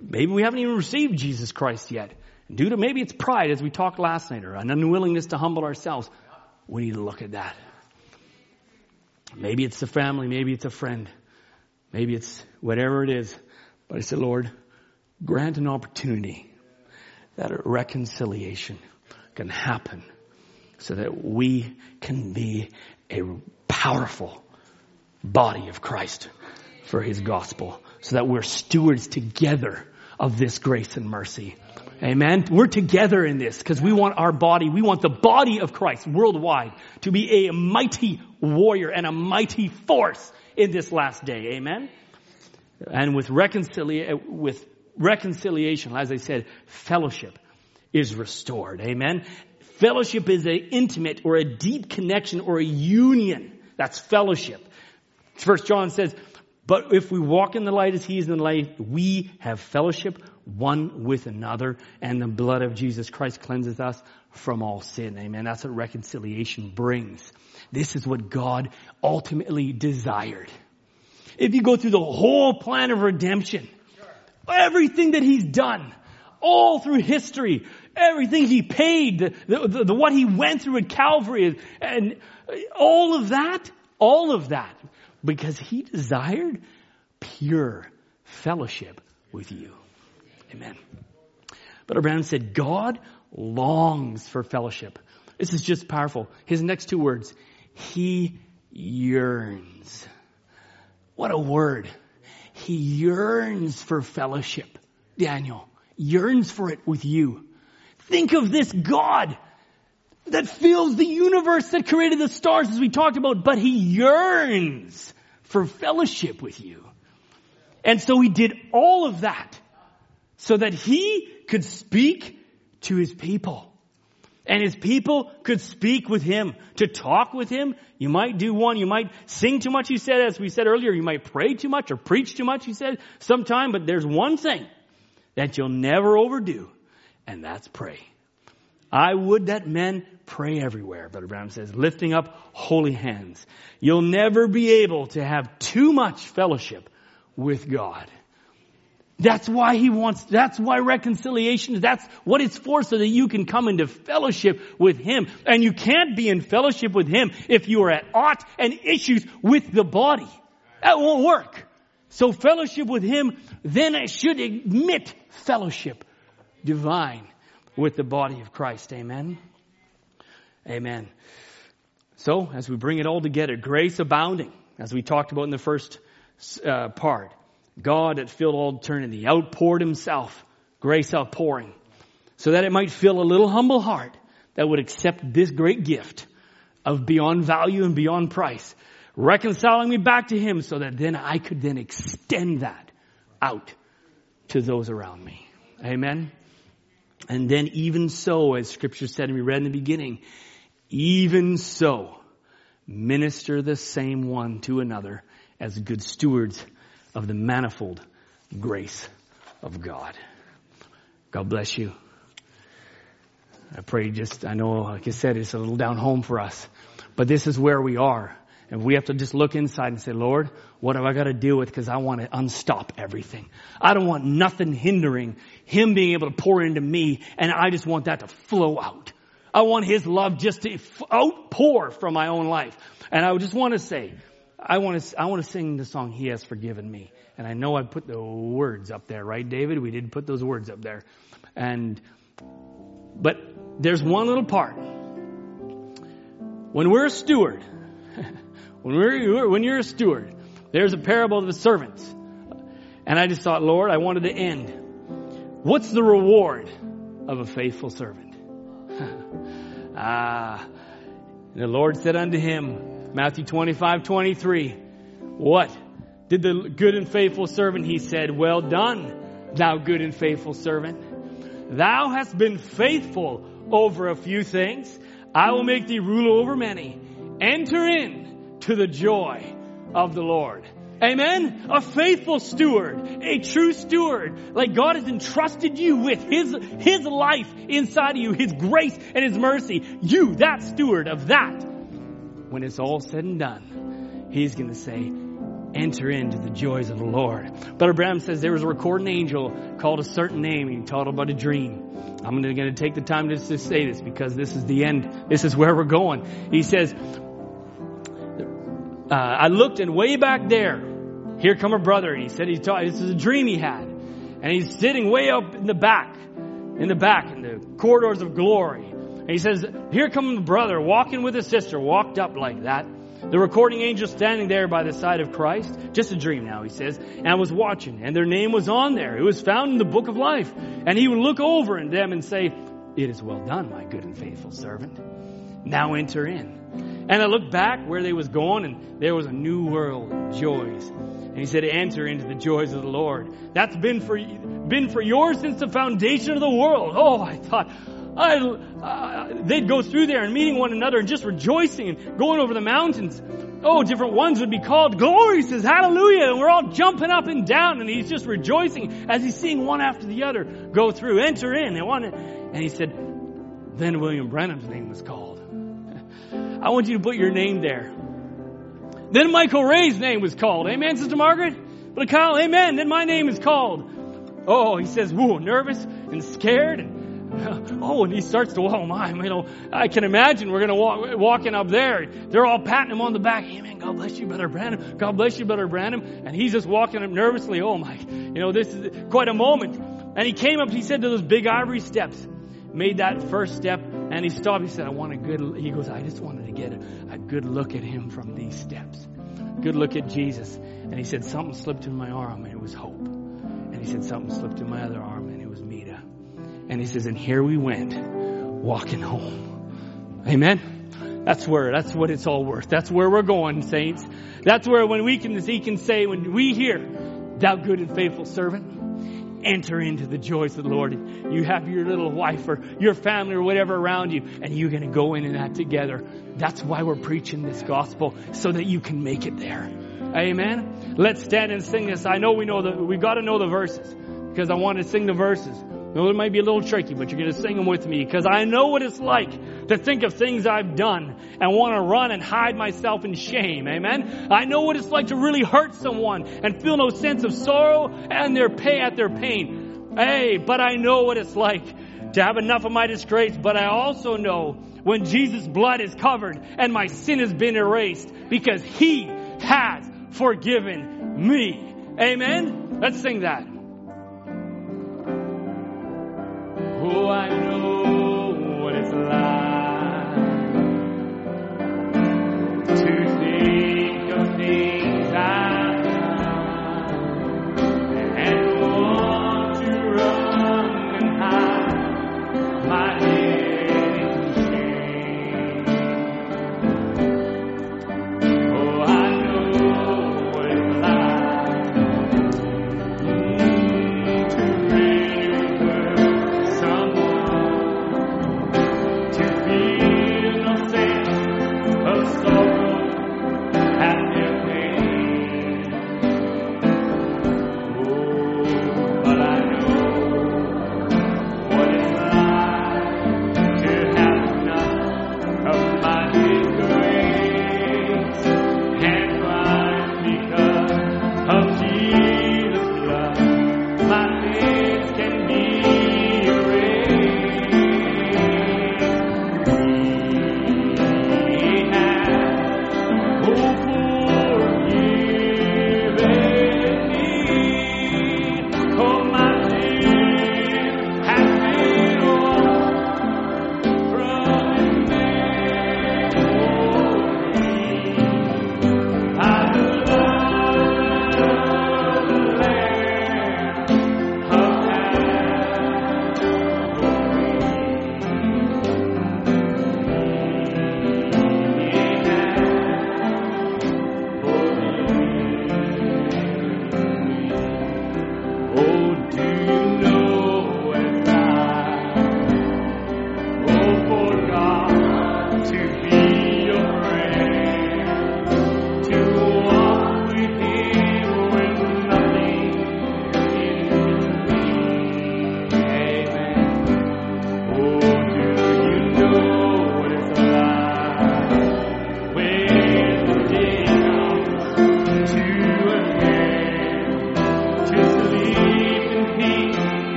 maybe we haven't even received Jesus Christ yet. Due to maybe it's pride, as we talked last night, or an unwillingness to humble ourselves. We need to look at that. Maybe it's the family, maybe it's a friend, maybe it's whatever it is. But I said, Lord, grant an opportunity that reconciliation can happen so that we can be a powerful body of Christ for his gospel so that we're stewards together of this grace and mercy. Amen. We're together in this because we want our body, we want the body of Christ worldwide to be a mighty warrior and a mighty force in this last day. Amen. And with reconciliation, with reconciliation, as I said, fellowship is restored. Amen. Fellowship is an intimate or a deep connection or a union. That's fellowship. First John says, but if we walk in the light as he is in the light, we have fellowship one with another, and the blood of Jesus Christ cleanses us from all sin. Amen. That's what reconciliation brings. This is what God ultimately desired. If you go through the whole plan of redemption, everything that he's done, all through history, everything he paid, the, the, the, what he went through at Calvary, and all of that, all of that, because he desired pure fellowship with you. Amen. But Branham said, God longs for fellowship. This is just powerful. His next two words, he yearns. What a word. He yearns for fellowship. Daniel yearns for it with you. Think of this God that fills the universe that created the stars as we talked about, but he yearns for fellowship with you. And so he did all of that so that he could speak to his people. And his people could speak with him, to talk with him. You might do one, you might sing too much, he said, as we said earlier, you might pray too much or preach too much, he said, sometime, but there's one thing that you'll never overdo, and that's pray. I would that men pray everywhere, Brother Branham says, lifting up holy hands. You'll never be able to have too much fellowship with God. That's why he wants, that's why reconciliation, that's what it's for so that you can come into fellowship with him. And you can't be in fellowship with him if you are at ought and issues with the body. That won't work. So fellowship with him, then should admit fellowship divine with the body of Christ. Amen. Amen. So as we bring it all together, grace abounding, as we talked about in the first uh, part, God had filled all eternity, outpoured himself, grace outpouring, so that it might fill a little humble heart that would accept this great gift of beyond value and beyond price, reconciling me back to him so that then I could then extend that out to those around me. Amen. And then even so, as scripture said and we read in the beginning, even so, minister the same one to another as good stewards of the manifold grace of God. God bless you. I pray just, I know, like I said, it's a little down home for us, but this is where we are. And we have to just look inside and say, Lord, what have I got to deal with? Because I want to unstop everything. I don't want nothing hindering Him being able to pour into me, and I just want that to flow out. I want His love just to outpour from my own life. And I just want to say, I want to, I want to sing the song, He Has Forgiven Me. And I know I put the words up there, right, David? We did put those words up there. And, but there's one little part. When we're a steward, when we're, when you're a steward, there's a parable of the servants. And I just thought, Lord, I wanted to end. What's the reward of a faithful servant? Ah, the Lord said unto him, Matthew 25, 23. What? Did the good and faithful servant, he said, well done, thou good and faithful servant. Thou hast been faithful over a few things. I will make thee ruler over many. Enter in to the joy of the Lord. Amen. A faithful steward, a true steward, like God has entrusted you with His, His life inside of you, His grace and His mercy. You, that steward of that, when it's all said and done, he's going to say, enter into the joys of the Lord. Brother Branham says there was a recording angel called a certain name. And he told about a dream. I'm going to take the time just to say this because this is the end. This is where we're going. He says, uh, I looked and way back there, here come a brother. And he said he taught, this is a dream he had. And he's sitting way up in the back, in the back, in the corridors of glory. And he says, here come the brother walking with his sister, walked up like that. The recording angel standing there by the side of Christ. Just a dream now, he says. And I was watching, and their name was on there. It was found in the book of life. And he would look over at them and say, It is well done, my good and faithful servant. Now enter in. And I looked back where they was going, and there was a new world of joys. And he said, enter into the joys of the Lord. That's been for, been for yours since the foundation of the world. Oh, I thought, I, uh, they'd go through there and meeting one another and just rejoicing and going over the mountains. Oh, different ones would be called. Glory says hallelujah. And we're all jumping up and down and he's just rejoicing as he's seeing one after the other go through, enter in. And, one, and he said, then William Branham's name was called. I want you to put your name there. Then Michael Ray's name was called. Amen, Sister Margaret? But Kyle, amen. Then my name is called. Oh, he says, whoa, nervous and scared. Oh, and he starts to, oh my, you know, I can imagine we're going to walk, walking up there. They're all patting him on the back. Amen. God bless you, Brother Branham. God bless you, Brother Branham. And he's just walking up nervously. Oh my, you know, this is quite a moment. And he came up, he said to those big ivory steps, made that first step, and he stopped. He said, I want a good, he goes, I just wanted to get a, a good look at him from these steps. Good look at Jesus. And he said, something slipped in my arm, and it was hope. And he said, something slipped in my other arm, and it was Meda. And he says, and here we went, walking home. Amen. That's where, that's what it's all worth. That's where we're going, saints. That's where when we can, he can say, when we hear, thou good and faithful servant, enter into the joys of the Lord. You have your little wife or your family or whatever around you, and you're going to go in and that together. That's why we're preaching this gospel, so that you can make it there. Amen. Let's stand and sing this. I know we know that we got to know the verses because I want to sing the verses. No, it might be a little tricky, but you're going to sing them with me because I know what it's like to think of things I've done and want to run and hide myself in shame. Amen. I know what it's like to really hurt someone and feel no sense of sorrow and their pay at their pain. Hey, but I know what it's like to have enough of my disgrace, but I also know when Jesus' blood is covered and my sin has been erased because he has forgiven me. Amen. Let's sing that. Oh, I know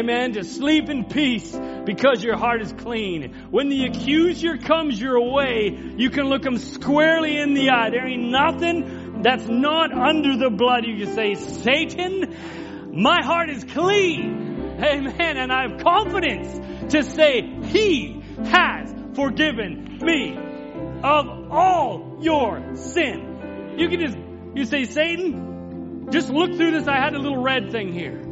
Amen. To sleep in peace because your heart is clean. When the accuser comes your way, you can look him squarely in the eye. There ain't nothing that's not under the blood. You can say, Satan, my heart is clean. Amen. And I have confidence to say, He has forgiven me of all your sin. You can just, you say, Satan, just look through this. I had a little red thing here.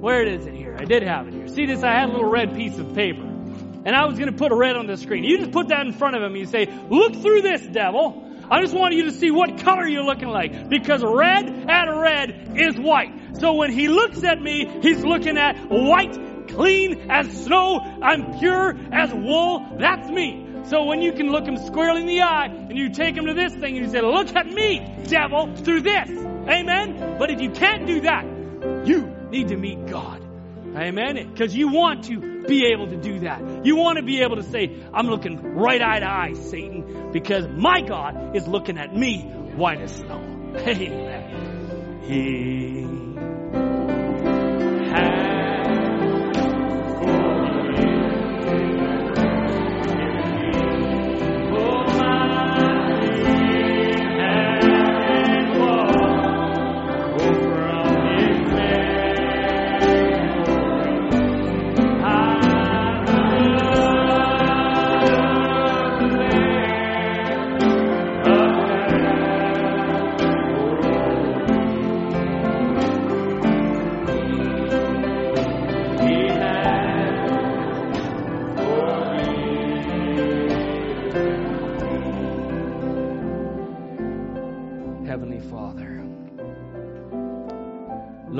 Where is it here? I did have it here. See this? I had a little red piece of paper. And I was going to put a red on the screen. You just put that in front of him. You say, look through this, devil. I just want you to see what color you're looking like. Because red at red is white. So when he looks at me, he's looking at white, clean as snow. I'm pure as wool. That's me. So when you can look him squarely in the eye and you take him to this thing and you say, look at me, devil, through this. Amen? But if you can't do that, you need to meet God. Amen? Because you want to be able to do that. You want to be able to say, I'm looking right eye to eye, Satan, because my God is looking at me white as snow. Amen. He has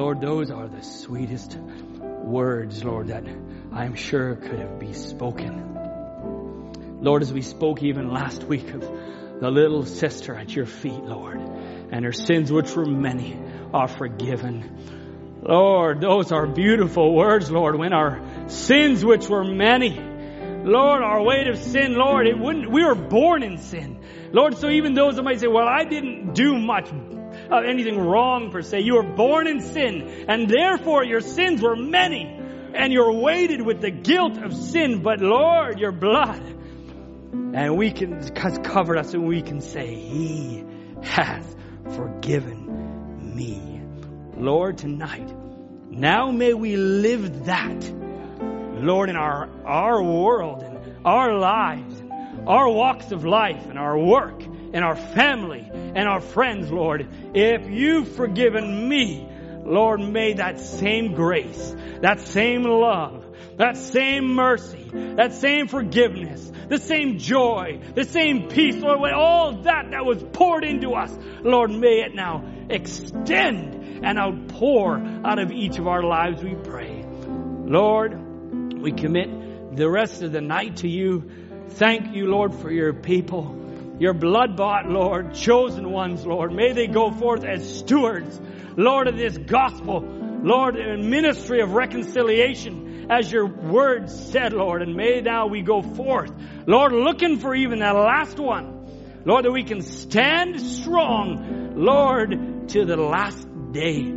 Lord, those are the sweetest words, Lord, that I'm sure could have been spoken. Lord, as we spoke even last week of the little sister at your feet, Lord, and her sins, which were many, are forgiven. Lord, those are beautiful words, Lord, when our sins, which were many, Lord, our weight of sin, Lord, it wouldn't, we were born in sin. Lord, so even those that might say, well, I didn't do much of anything wrong per se. You were born in sin and therefore your sins were many and you're weighted with the guilt of sin. But Lord, your blood and we can, has covered us and we can say, He has forgiven me. Lord, tonight, now may we live that Lord, in our, our world and our lives, our walks of life and our work and our family and our friends, Lord, if you've forgiven me, Lord, may that same grace, that same love, that same mercy, that same forgiveness, the same joy, the same peace, Lord, all that that was poured into us, Lord, may it now extend and outpour out of each of our lives, we pray. Lord, we commit the rest of the night to you. Thank you, Lord, for your people, your blood bought, Lord, chosen ones, Lord. May they go forth as stewards, Lord, of this gospel, Lord, in ministry of reconciliation, as your word said, Lord. And may now we go forth, Lord, looking for even that last one, Lord, that we can stand strong, Lord, to the last day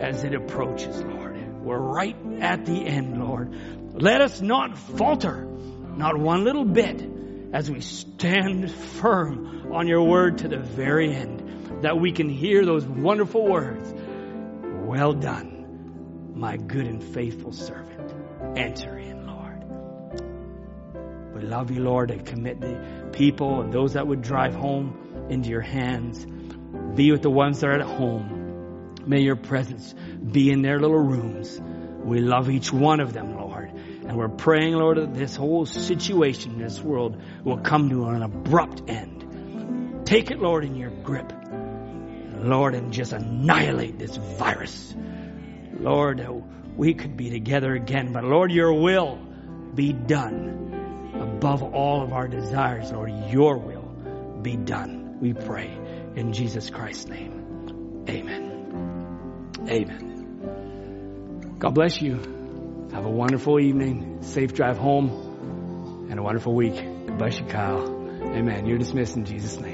as it approaches, Lord. We're right at the end, Lord. Let us not falter, not one little bit, as we stand firm on your word to the very end, that we can hear those wonderful words. Well done, my good and faithful servant. Enter in, Lord. We love you, Lord, and commit the people and those that would drive home into your hands. Be with the ones that are at home. May your presence be in their little rooms. We love each one of them, Lord. And we're praying, Lord, that this whole situation in this world will come to an abrupt end. Take it, Lord, in your grip. Lord, and just annihilate this virus. Lord, we could be together again, but Lord, your will be done above all of our desires, Lord. Your will be done. We pray in Jesus Christ's name. Amen. Amen. God bless you. Have a wonderful evening, safe drive home, and a wonderful week. Bless you, Kyle. Amen. You're dismissed in Jesus' name.